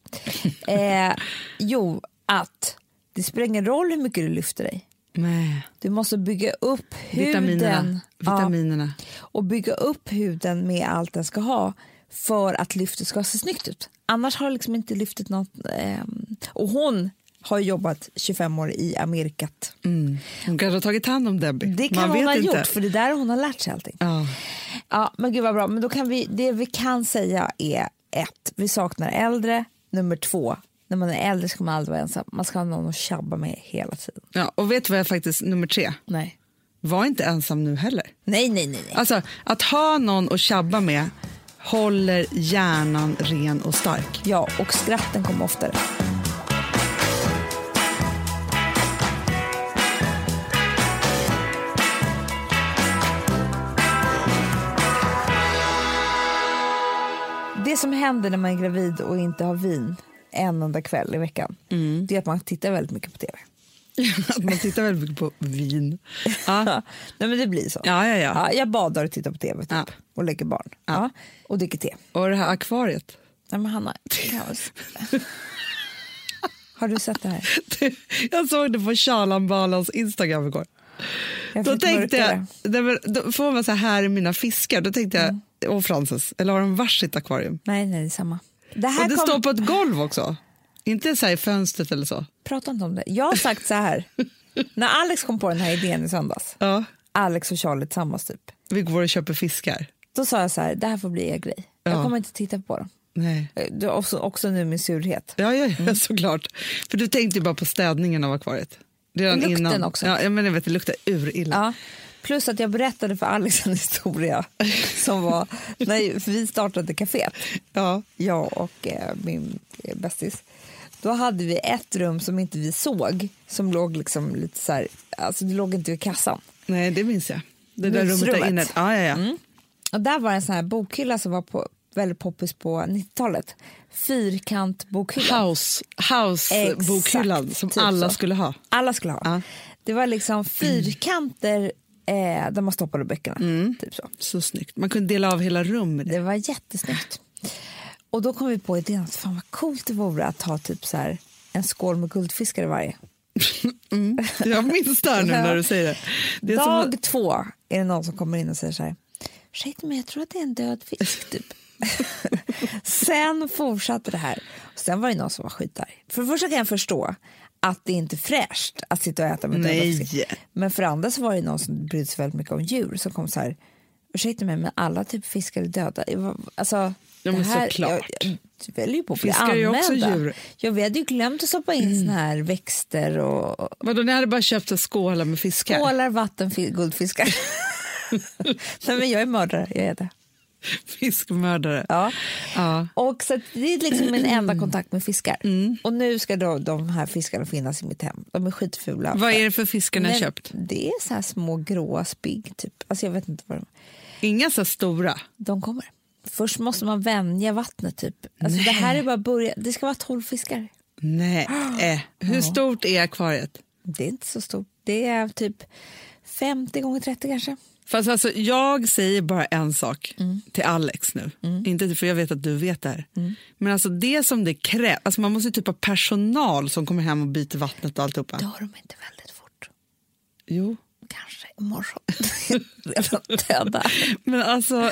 B: eh, jo, att det spelar ingen roll hur mycket du lyfter dig.
A: Nej.
B: Du måste bygga upp huden.
A: Vitaminerna.
B: Ja,
A: Vitaminerna.
B: och bygga upp huden med allt den ska ha för att lyftet ska se snyggt ut. Annars har liksom inte lyftet något... ehm, och hon har jobbat 25 år i Amerikat.
A: Mm. Hon kanske har tagit hand om Debbie.
B: Det kan
A: Man
B: hon ha
A: inte.
B: gjort, för det är där hon har lärt sig allting.
A: Ja.
B: Ja, men gud vad bra. Men då kan vi, det vi kan säga är ett, vi saknar äldre. Nummer två, när man är äldre ska man aldrig vara ensam. Man ska ha någon att tjabba med hela tiden.
A: Ja, och vet du vad jag faktiskt, nummer tre,
B: Nej.
A: var inte ensam nu heller.
B: Nej, nej, nej. nej.
A: Alltså att ha någon att tjabba med håller hjärnan ren och stark.
B: Ja, och skratten kommer oftare. Det som händer när man är gravid och inte har vin en enda kväll i veckan, det är att man tittar väldigt mycket på tv.
A: Att man tittar väldigt mycket på vin. Ja.
B: Nej, men det blir så.
A: Ja, ja, ja.
B: jag badar och tittar på tv typ,
A: Ja.
B: och lägger barn. Ja. Och dricker te.
A: Och det här akvariet.
B: Nej, men Hanna, kaos. har du sett det här?
A: Jag såg det på Charlan Balans Instagram igår.
B: Jag
A: Då tänkte jag,
B: mörkare.
A: men då får man så här, här är mina fiskar. Då tänkte jag, och Frances, eller har de varsitt akvarium?
B: Nej, nej, det är samma. Det här
A: det
B: kom...
A: står på ett golv också. Inte så i fönstret eller så.
B: Prata inte om det. Jag har sagt så här. När Alex kom på den här idén i söndags,
A: Ja,
B: Alex och Charlie tillsammans typ,
A: vi går och köper fiskar.
B: då sa jag så här, det här får bli er grej. Jag
A: Ja.
B: kommer inte titta på dem.
A: Nej.
B: Eh, Du också, också nu min surhet.
A: Ja, ja, ja
B: Mm.
A: såklart. För du tänkte bara på städningen av akvariet. Redan
B: Lukten
A: innan.
B: också.
A: Ja, jag jag vet, det luktar urilla.
B: Ja. Plus att jag berättade för Alex en historia som var när vi startade kaféet,
A: Ja.
B: jag och eh, min eh, bästis. Då hade vi ett rum som inte vi såg, som låg liksom lite så här, alltså det låg inte vid kassan.
A: Nej, det minns jag. Det där rummet där inne. Ja, ja, ja.
B: Mm. Och där var en sån här bokhylla som var på, väldigt poppis på 90-talet. Fyrkantbokhylla.
A: House, house-bokhyllan som
B: typ
A: alla
B: så.
A: skulle ha.
B: Alla skulle ha.
A: Ja.
B: Det var liksom fyrkanter eh, där man stoppade böckerna.
A: Mm.
B: Typ så.
A: Så snyggt. Man kunde dela av hela rum med det.
B: Det var jättesnyggt. Och då kom vi på idén att fan vad coolt det vore att ha typ så här en skål med guldfiskar i varje.
A: Jag minns det här nu när du säger det. det
B: Dag
A: som,
B: två är det någon som kommer in och säger så här. Ursäkta mig, jag tror att det är en död fisk typ. sen fortsatte det här. Och sen var det någon som var skitarg. För det första kan jag förstå att det inte är fräscht att sitta och äta med döda
A: Nej.
B: fiskar. Men för andra så var det någon som brydde sig väldigt mycket om djur som kom så här. Ursäkta mig, men alla typ fiskar är döda. Alltså,
A: Ja,
B: det
A: men
B: här,
A: såklart.
B: Jag, jag väljer ju på att bli
A: Fiskar ju också djur.
B: Ja, vi hade ju glömt att stoppa in såna här växter och
A: vadå, ni hade bara köpt skålar med fiskar?
B: Skålar, vatten, fi- guldfiskar. Nej, men jag är mördare, jag är det.
A: Fiskmördare.
B: Ja.
A: Ja.
B: Och så det är liksom min enda kontakt med fiskar. Och nu ska då de här fiskarna finnas i mitt hem. De är skitfula.
A: Vad är det för fiskar ni har köpt?
B: Det är så här små gråa spigg typ. Alltså jag vet inte vad de
A: Inga så stora?
B: De kommer. Först måste man vänja vattnet typ. Alltså det här är bara början. Det ska vara 12 fiskar.
A: Nej. Eh. Hur stort är akvariet?
B: Det är inte så stort. Det är typ 50 gånger 30 kanske.
A: Fast alltså, jag säger bara en sak
B: Mm.
A: till Alex nu. Inte för jag vet att du vet det här. Men alltså det som det krävs, alltså man måste typ ha personal som kommer hem och byter vattnet och alltihopa.
B: Dör de inte väldigt fort?
A: Jo.
B: Kanske imorgon. Redan döda.
A: Men alltså,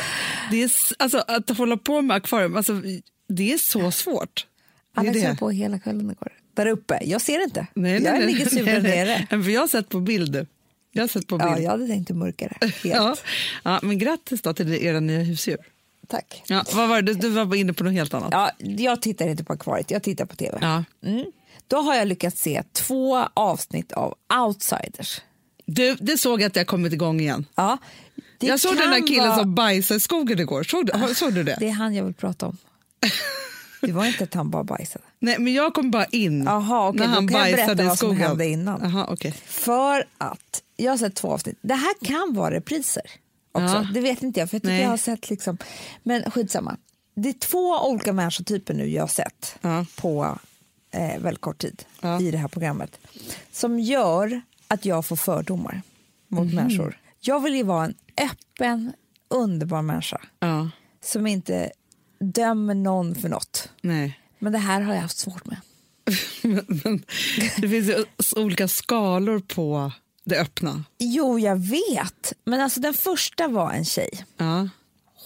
A: Det är, alltså, att hålla på med akvarium, alltså, det är så svårt.
B: Alex höll på hela kvällen igår. Där uppe. Jag ser inte.
A: Nej, nej,
B: jag
A: nej.
B: ligger
A: nej.
B: nere.
A: För Jag har sett på bild. Jag har sett på bild.
B: Ja, jag hade tänkt att mörka det. Helt.
A: Ja. Ja, men grattis då till era nya husdjur.
B: Tack.
A: Ja, vad var det? Du, var inne på något helt annat.
B: Ja, jag tittar inte på akvariet, jag tittar på tv.
A: Ja.
B: Mm. Då har jag lyckats se två avsnitt av Outsiders.
A: Du, det såg jag att jag kommit igång igen.
B: Ja, det
A: jag såg den där killen
B: vara-
A: som bajsade i skogen igår. Såg du, har- såg du det?
B: Det är han jag vill prata om. Det var inte att han bara bajsade.
A: Nej, men jag kom bara in
B: Jaha, okej,
A: när han
B: kan jag berätta
A: bajsade i
B: vad som hände innan.
A: Jaha, okej.
B: För att, jag har sett två avsnitt. Det här kan vara repriser också.
A: Ja.
B: Det vet inte jag, för jag tycker
A: Nej.
B: jag har sett liksom, men skitsamma. Det är två olika människotyper nu jag har sett
A: Ja.
B: på eh, väldigt kort tid
A: Ja.
B: i det här programmet som gör att jag får fördomar mot
A: Mhm.
B: människor. Jag vill ju vara en öppen, underbar människa
A: Ja,
B: som inte dömer någon för något.
A: nej.
B: Men det här har jag haft svårt med.
A: Men det finns ju olika skalor på det öppna.
B: Jo, jag vet. Men alltså den första var en tjej.
A: Ja.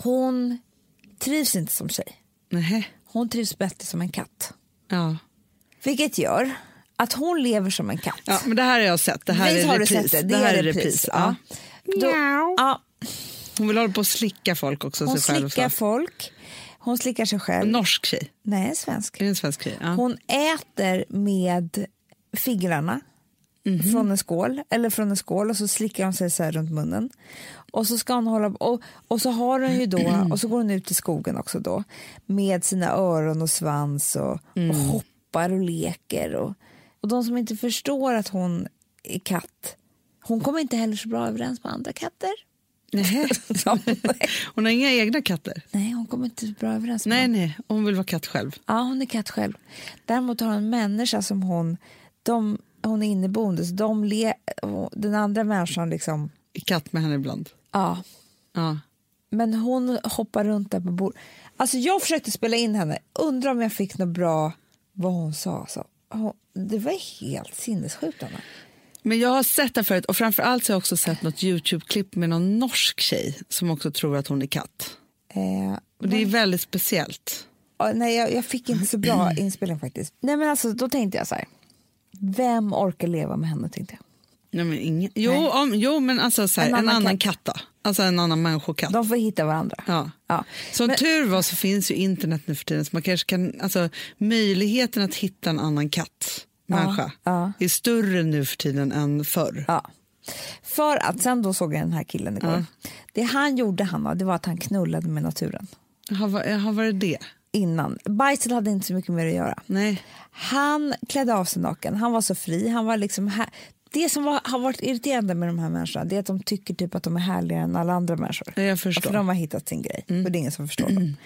B: Hon trivs inte som tjej.
A: Nej.
B: Hon trivs bättre som en katt.
A: Ja.
B: Vilket gör att hon lever som en katt.
A: ja, men det här har jag sett. Det här
B: Visst
A: är repris.
B: sett det? Det
A: här
B: är repris. Ja. Då, ja,
A: Hon vill hålla på att slicka folk också.
B: hon slickar folk. Hon slickar sig själv.
A: En norsk tjej.
B: Nej, svensk.
A: Det en svensk tjej? Ja.
B: Hon äter med fingrarna
A: Mhm.
B: från en skål, eller från en skål och så slickar hon sig så här runt munnen. Och så ska hon hålla och, och så har hon ju då och så går hon ut i skogen också då med sina öron och svans och,
A: Mm.
B: och hoppar och leker och, och de som inte förstår att hon är katt hon kommer inte heller så bra överens med andra katter.
A: Nej. Hon har inga egna katter.
B: nej, hon kommer inte så bra överens med
A: Nej,
B: dem.
A: nej. Hon vill vara katt själv.
B: Ja, hon är katt själv. Däremot har hon en människa som hon, de, hon är inneboende, så de le, den andra människan liksom,
A: Är katt med henne ibland.
B: ja.
A: Ja.
B: Men hon hoppar runt där på bordet. Alltså jag försökte spela in henne, undrar om jag fick något bra vad hon sa. Alltså. Hon, det var helt sinnessjukt Anna.
A: Men jag har sett det förut och framförallt så har jag också sett något Youtube-klipp med någon norsk tjej som också tror att hon är katt.
B: Eh,
A: Och det är väldigt speciellt.
B: ja, nej, jag, jag fick inte så bra inspelning faktiskt. Nej men alltså då tänkte jag så här, vem orkar leva med henne tänkte jag.
A: Nej, men ingen... jo,
B: Nej.
A: om, jo, men alltså så här,
B: En
A: en,
B: annan
A: annan katt. då. Alltså en annan människokatt.
B: De får hitta varandra.
A: Ja.
B: Ja.
A: Som
B: Men-
A: tur var så finns ju internet nu för tiden så man kanske kan, alltså, möjligheten att hitta en annan katt, människa,
B: ja.
A: är större nu för tiden än förr.
B: Ja. För att sen då såg jag den här killen igår. Det han gjorde Hanna, det var att han knullade med naturen
A: Har, var, varit det?
B: innan. Bajset hade inte så mycket det att göra.
A: Nej.
B: Han klädde av sig naken, han var så fri. Han var liksom här. Det som var, har varit irriterande med de här människorna det är att de tycker typ att de är härligare än alla andra människor.
A: Ja, jag förstår.
B: För de har hittat sin grej och det är ingen som förstår dem.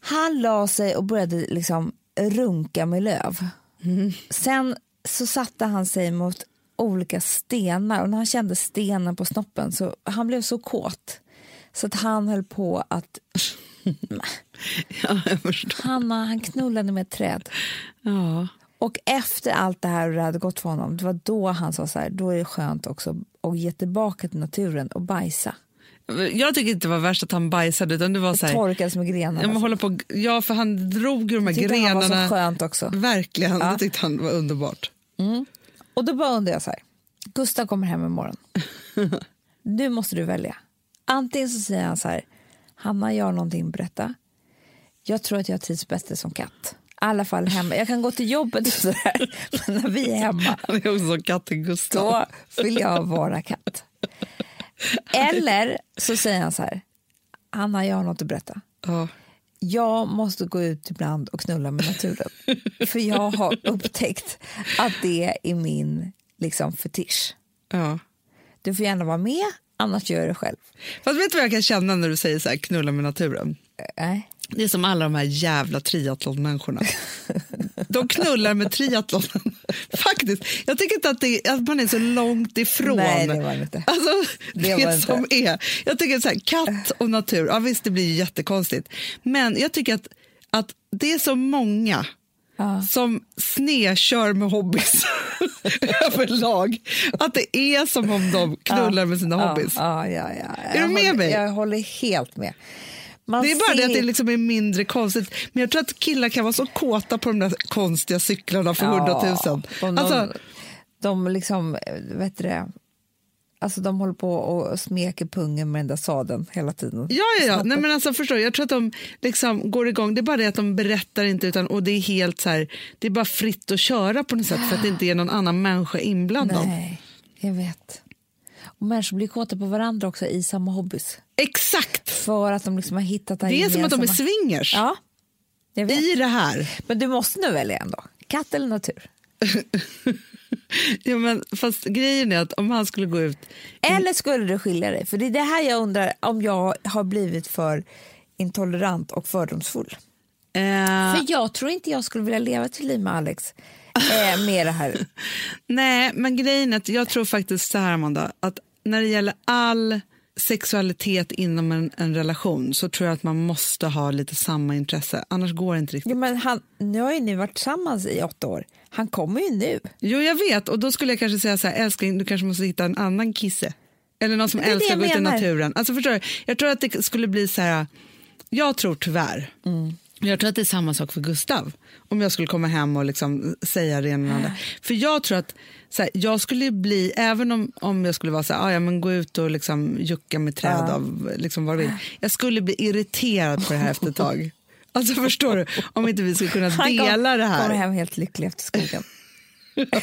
B: Han la sig och började liksom runka med löv. Sen så satte han sig mot olika stenar och när han kände stenen på snoppen så han blev så kåt så att han höll på att
A: Ja.
B: Hanna, han knullade med ett träd.
A: Ja.
B: Och efter allt det här och det hade gått för honom, det var då han sa så här, då är det skönt också att ge tillbaka till naturen och bajsa.
A: Jag tycker inte det var värst att han bajsade utan det var så här,
B: Torkades med grenar.
A: ja, men
B: alltså.
A: hålla på, ja, för han drog ju de här
B: Tyckte han var
A: grenarna.
B: så skönt också.
A: Verkligen,
B: Ja.
A: det tyckte han var underbart.
B: Och då bara undrar jag så här, Gustav kommer hem imorgon. nu måste du välja. Antingen så säger han så här, Hanna jag har någonting berätta. Jag tror att jag trivs bättre som katt. Alla fall hemma. Jag kan gå till jobbet och så där, men när vi är hemma
A: Han är också som katten Gustav.
B: då vill jag vara katt. Eller så säger han så här, Hanna jag har något att berätta.
A: Ja.
B: Jag måste gå ut ibland och knulla med naturen. För jag har upptäckt att det är min liksom, fetisch.
A: Ja.
B: Du får gärna vara med, annars gör jag det själv.
A: Fast vet du vad jag kan känna när du säger så här, knulla med naturen?
B: Nej.
A: Det är som alla de här jävla triathlonmänniskorna. De knullar med triathlonen. Faktiskt. Jag tycker inte att, det, att man är så långt ifrån.
B: Nej, det var inte.
A: Alltså, det,
B: Det var
A: som
B: inte.
A: är. Jag tycker så här, katt och natur, ja visst det blir jättekonstigt. Men jag tycker att, att det är så många
B: Ja.
A: som snekör med hobbys överlag. Att det är som om de knullar med sina hobbys.
B: Ja, ja, ja, ja.
A: du
B: Jag
A: med
B: håller,
A: mig?
B: Jag håller helt med. Man
A: det är bara det
B: ser-
A: att det liksom är mindre konstigt. Men jag tror att killar kan vara så kåta på de där konstiga cyklarna för hundratusen.
B: de,
A: Alltså,
B: de liksom, vet du det, alltså de håller på och smeker pungen med den där sadeln hela tiden.
A: ja, ja, ja. Nej, men alltså, förstår? Jag tror att de liksom går igång. Det är bara det att de berättar inte utan, och det är helt så här, det är bara fritt att köra på något sätt för att det inte är någon annan människa inblandad.
B: Nej, jag vet. Och människor blir kåta på varandra också i samma hobbys.
A: Exakt!
B: För att de liksom har hittat
A: Det är som att de är swingers
B: Ja,
A: i det här.
B: Men du måste nu välja ändå. Katt eller natur?
A: Ja, men, fast grejen är att om han skulle gå ut
B: Eller skulle du skilja dig? För det är det här jag undrar om jag har blivit för intolerant och fördomsfull.
A: eh,
B: För jag tror inte jag skulle vilja leva till liv med Alex eh, med det här.
A: Nej, men grejen är att jag tror faktiskt så här Amanda, att när det gäller all sexualitet inom en, en relation så tror jag att man måste ha lite samma intresse, annars går det inte riktigt.
B: Jo, men han, nu har ju ni varit tillsammans i åtta år. Han kommer ju nu.
A: Jo, jag vet, och då skulle jag kanske säga så här, älskling, du kanske måste hitta en annan kisse. Eller någon som älskar att gå ut i naturen. Alltså, förstår du? Jag tror att det skulle bli så här, jag tror tyvärr,
B: Mm.
A: jag tror att det är samma sak för Gustav. Om jag skulle komma hem och liksom säga det ena och andra. För jag tror att så här, jag skulle bli, även om, om jag skulle vara så här, "Ah, ja, men gå ut och liksom jucka med träd av liksom vad du vill. Jag skulle bli irriterad på det här efter ett tag. Alltså förstår du? Om inte vi skulle kunna
B: Han kom-
A: dela det här.
B: kommer hem helt lycklig efter skogen.
A: Ja,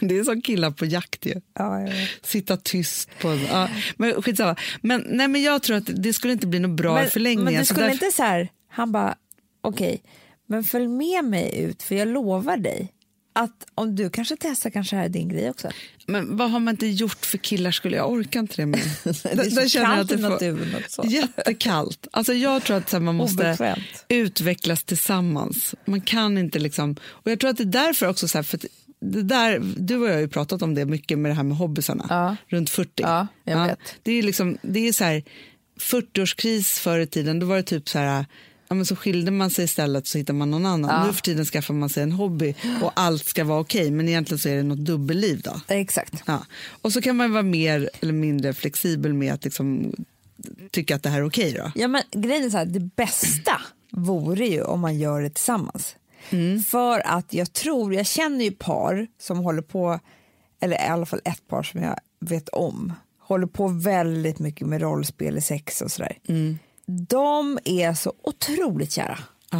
A: men det är som killar på jakt ju.
B: Ja.
A: Sitta tyst på. Ja, men skitsamma. Men, nej, men jag tror att det skulle inte bli något bra
B: men,
A: förlängningen.
B: men du skulle
A: därför-
B: inte så här, han bara, okej, men följ med mig ut för jag lovar dig att om du kanske testar kanske det här är din grej också.
A: men vad har man inte gjort för killar skulle jag orkar inte det mer.
B: Det är så kallt i naturen också.
A: Jättekallt. Alltså jag tror att här, man måste
B: Obekvämt.
A: utvecklas tillsammans. Man kan inte liksom... Och jag tror att det är därför också så här, för det där, du och jag har ju pratat om det mycket med det här med hobbysarna,
B: Ja.
A: runt 40.
B: Ja, jag vet.
A: Det är liksom, det är så här, 40-årskris förr i tiden, då var det typ så här, ja, men så skilde man sig istället så hittar man någon annan.
B: Ja.
A: Nu för tiden skaffar man sig en hobby och allt ska vara okej, men egentligen så är det något dubbelliv då.
B: Exakt.
A: Ja. Och så kan man vara mer eller mindre flexibel med att liksom, tycka att det här är okej då.
B: Ja, men grejen är så här, det bästa vore ju om man gör det tillsammans. För att jag tror, jag känner ju par som håller på, eller i alla fall ett par som jag vet om, håller på väldigt mycket med rollspel i sex och sådär. De är så otroligt kära.
A: Ah,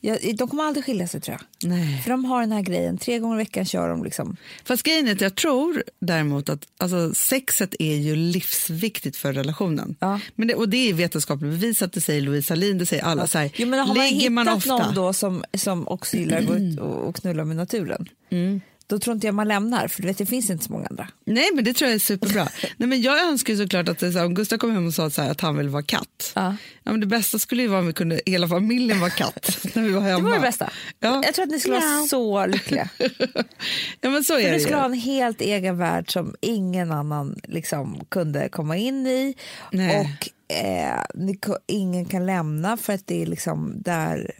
B: Jag, de kommer aldrig skilja sig tror jag.
A: nej.
B: För de har den här grejen, tre gånger i veckan kör de liksom.
A: Fast grejen är att jag tror däremot att alltså, sexet är ju livsviktigt för relationen.
B: Ja.
A: Men det, och det är vetenskapligt bevisat, det säger Louise Hallin, det säger alla. Så här,
B: Jo, men har man hittat
A: man ofta,
B: någon då som, som också gillar att gå ut och, och knulla med naturen,
A: Mm.
B: Då tror inte jag man lämnar, för du vet, det finns inte så många andra.
A: Nej, men det tror jag är superbra. Nej, men jag önskar ju såklart att det, så här, om Gustav kom hem och sa så här, att han vill vara katt.
B: Ja.
A: Ja, men det bästa skulle ju vara om vi kunde, hela familjen var katt när vi var hemma.
B: Det var det bästa.
A: Ja.
B: Jag tror att ni skulle vara så lyckliga.
A: ja, men så är
B: För
A: det
B: ni skulle ha en helt egen värld som ingen annan liksom kunde komma in i.
A: Nej.
B: Och eh, ingen kan lämna för att det är liksom där...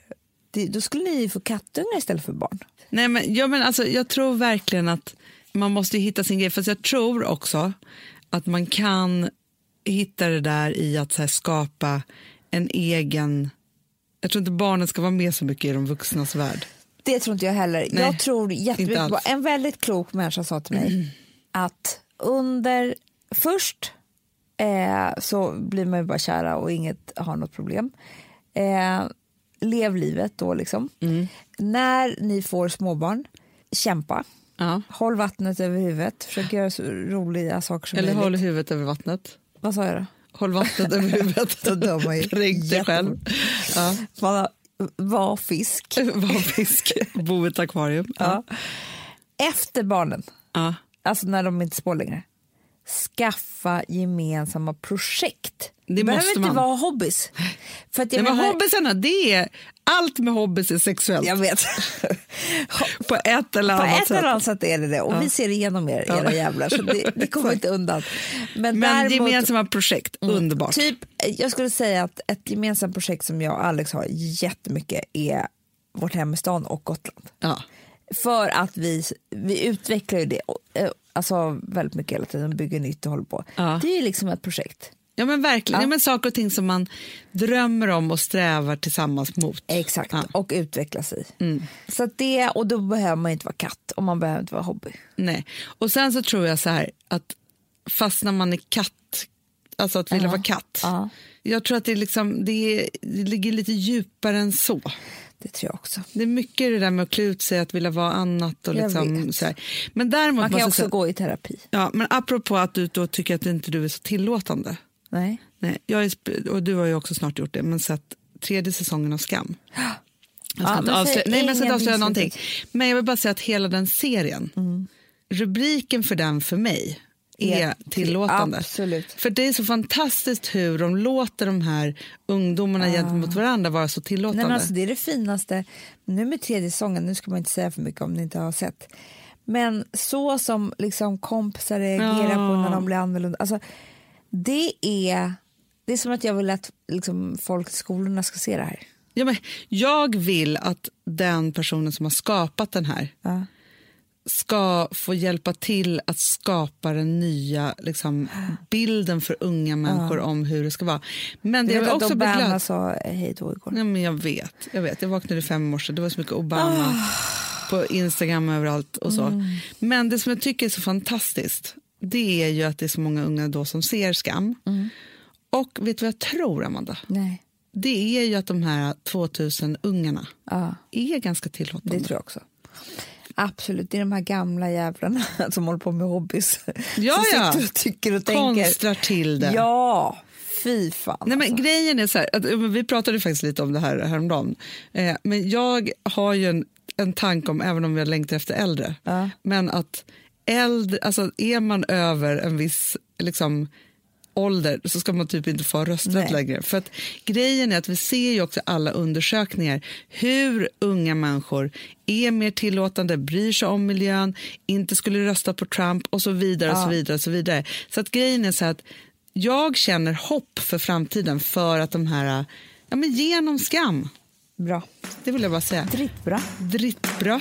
B: Då skulle ni få kattungar istället för barn.
A: Nej, men, ja, men alltså, jag tror verkligen att man måste hitta sin grej. Fast jag tror också att man kan hitta det där i att här, skapa en egen... Jag tror inte barnen ska vara med så mycket i de vuxnas värld.
B: Det tror inte jag heller.
A: Nej,
B: jag tror jättemycket på... En väldigt klok människa sa till mig att under... Först eh, så blir man ju bara kära och inget har något problem. Eh, lev livet då liksom.
A: Mm.
B: När ni får småbarn, kämpa.
A: Ja.
B: Håll vattnet över huvudet. Försök göra så roliga saker som
A: Eller
B: möjligt.
A: håll huvudet över vattnet.
B: Vad sa jag då?
A: Håll vattnet över huvudet.
B: Då dör man ju
A: Dränk dig själv. Ja.
B: Har, var fisk.
A: Var fisk. Bo i ett akvarium.
B: Ja. Efter barnen, alltså när de inte små längre, skaffa gemensamma projekt.
A: Det
B: Det behöver inte
A: man.
B: vara hobbys. För att jag
A: Nej, men
B: menar-
A: hobbysarna, det är, allt med hobbys är sexuellt.
B: Jag vet.
A: På ett eller
B: På
A: annat
B: ett
A: sätt.
B: eller annat sätt är det det. Och vi ser igenom er, era jävlar. Så det, det kommer inte undan. Men,
A: Men
B: däremot,
A: gemensamma projekt, underbart.
B: Typ, jag skulle säga att ett gemensamt projekt som jag och Alex har jättemycket är vårt hem i stan och Gotland.
A: Ja.
B: För att vi, vi utvecklar ju det och, eh, alltså väldigt mycket hela tiden, bygger nytt och håller på.
A: Ja.
B: Det är liksom ett projekt.
A: Ja men verkligen,
B: Ja.
A: ja. men saker och ting som man drömmer om och strävar tillsammans mot.
B: Exakt,
A: Ja.
B: och utvecklas i.
A: Mm.
B: Så det, och då behöver man inte vara katt och man behöver inte vara hobby.
A: Nej. Och sen så tror jag så här att fastnar man i katt, alltså att vilja vara katt.
B: Ja.
A: Jag tror att det, är liksom, det, är, det ligger lite djupare än så.
B: Det tror jag också.
A: Det är mycket det där med att klä ut sig, att vilja vara annat. Och
B: Jag
A: liksom, så här. Men däremot
B: Man kan också
A: säga,
B: gå i terapi.
A: ja, men apropå att du då tycker att inte du är så tillåtande.
B: Nej.
A: Nej, jag är, och du har ju också snart gjort det, men sett tredje säsongen av Skam. Jag ska
B: Ja,
A: inte avslöja,
B: säg
A: nej, men jag ska inte
B: ingenting
A: avslöja
B: slutet.
A: någonting. Men jag vill bara säga att hela den serien, rubriken för den för mig är
B: Är till-
A: tillåtande.
B: absolut.
A: För det är så fantastiskt hur de låter de här ungdomarna gentemot varandra vara så tillåtande.
B: Nej, men alltså, det är det finaste. Nu med tredje säsongen, nu ska man inte säga för mycket om ni inte har sett. Men så som liksom kompisar reagerar på när de blir annorlunda. Alltså, det, är, det är som att jag vill att liksom, folk i skolorna ska se det här.
A: ja, men jag vill att den personen som har skapat den här
B: Ja.
A: Ska få hjälpa till att skapa den nya liksom, bilden för unga människor om hur det ska vara. Men det jag
B: att
A: också
B: Obama
A: glad.
B: sa hej då igår.
A: Ja, men jag vet, jag vet. Jag vaknade fem i morse, det var så mycket Obama
B: Ah.
A: på Instagram överallt och så.
B: Mm.
A: Men det som jag tycker är så fantastiskt, det är ju att det är så många unga då som ser skam.
B: Mm.
A: Och vet du vad jag tror, Amanda?
B: Nej.
A: Det är ju att de här 2000 ungarna
B: Ja,
A: är ganska tillåtande.
B: det tror jag också. Absolut, det är de här gamla jävlarna som håller på med hobbys.
A: Ja,
B: som
A: ja.
B: sitter och tycker och tänker.
A: Konstrar till det.
B: Ja, fy fan.
A: Nej, men
B: alltså.
A: Grejen är så här, att, vi pratade faktiskt lite om det här häromdagen. Eh, men jag har ju en, en tanke om, även om vi har längtat efter äldre,
B: Ja.
A: men att äldre, alltså är man över en viss liksom, ålder så ska man typ inte få rösträtt
B: Nej.
A: längre. För att grejen är att vi ser ju också alla undersökningar hur unga människor är mer tillåtande, bryr sig om miljön, inte skulle rösta på Trump och så vidare. och så vidare och så vidare. Så att grejen är så att jag känner hopp för framtiden för att de här, ja men genom skam,
B: Bra.
A: det vill jag bara säga.
B: Drittbra.
A: Drittbra.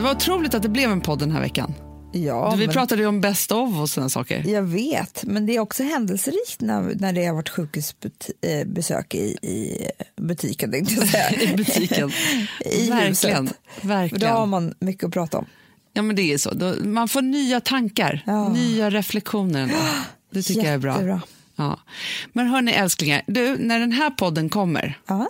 A: Det var otroligt att det blev en podd den här veckan.
B: Ja,
A: Vi
B: men
A: pratade ju om best of och sådana saker.
B: jag vet, men det är också händelserikt när, när det har varit sjukhusbesök i, i butiken.
A: I butiken.
B: I
A: Verkligen.
B: huset. För då har
A: Verkligen.
B: man mycket att prata om.
A: Ja, men det är så. Då, man får nya tankar,
B: Ja.
A: nya reflektioner. Det tycker jag är bra.
B: Jättebra.
A: Ja. Men hörni älsklingar, du, när den här podden kommer,
B: Ja.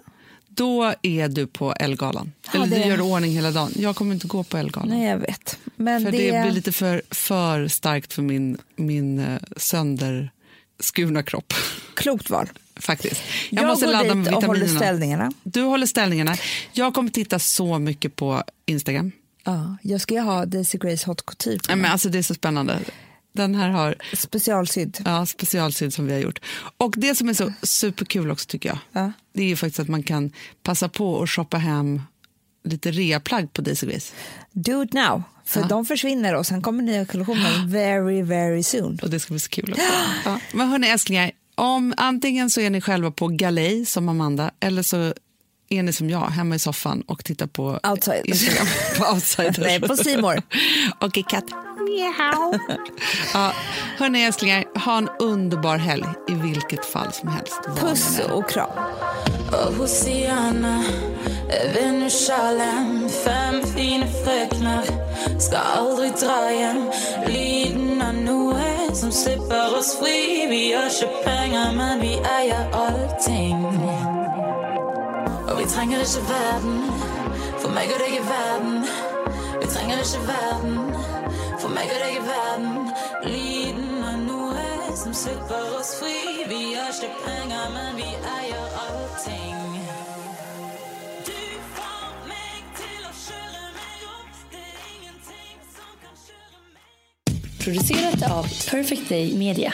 A: Då är du på Elgalan.
B: Ja,
A: Eller
B: det-
A: du gör ordning hela dagen. Jag kommer inte gå på Elgalan.
B: Nej, jag vet. Men
A: för
B: det,
A: det... blir lite för, för starkt för min, min uh, sönderskurna kropp.
B: klokt val.
A: Faktiskt. Jag,
B: Jag,
A: måste
B: går
A: ladda med
B: dit och håller ställningarna.
A: Du håller ställningarna. Jag kommer titta så mycket på Instagram.
B: Ja, jag ska ju ha Daisy Grace Hot Couture mig.
A: men alltså, det är så spännande. Den här har
B: Specialsydd.
A: ja, specialsydd som vi har gjort. Och det som är så superkul också tycker jag,
B: Ja.
A: det är ju faktiskt att man kan passa på att shoppa hem lite reaplagg på Daisy Grace.
B: Do it now. För
A: Ja.
B: de försvinner och sen kommer nya kollektioner very, very soon.
A: Och det ska bli så kul också. Ja. Men hörni älsklingar, om, antingen så är ni själva på galej som Amanda eller så är ni som jag hemma i soffan och tittar på
B: Outside.
A: Instagram på Outsiders.
B: Nej, på More.
A: och i katt. Ja, hörni älsklingar, ha en underbar helg i vilket fall som helst.
B: Puss
A: är.
B: och kram.
E: Och Hosianna Jerusalem Fem fina fröknar ska aldrig dra hem Lyden av Noe som släpper oss fri Vi har köpt pengar men vi äger allting Och vi tränger ikke verden For meg og deg er verden Vi trenger ikke verden For meg og deg er verden Lyden av Noe som släpper oss fri. Vi har köpt pengar men vi äger allting.
F: Producerat av Perfect Day Media.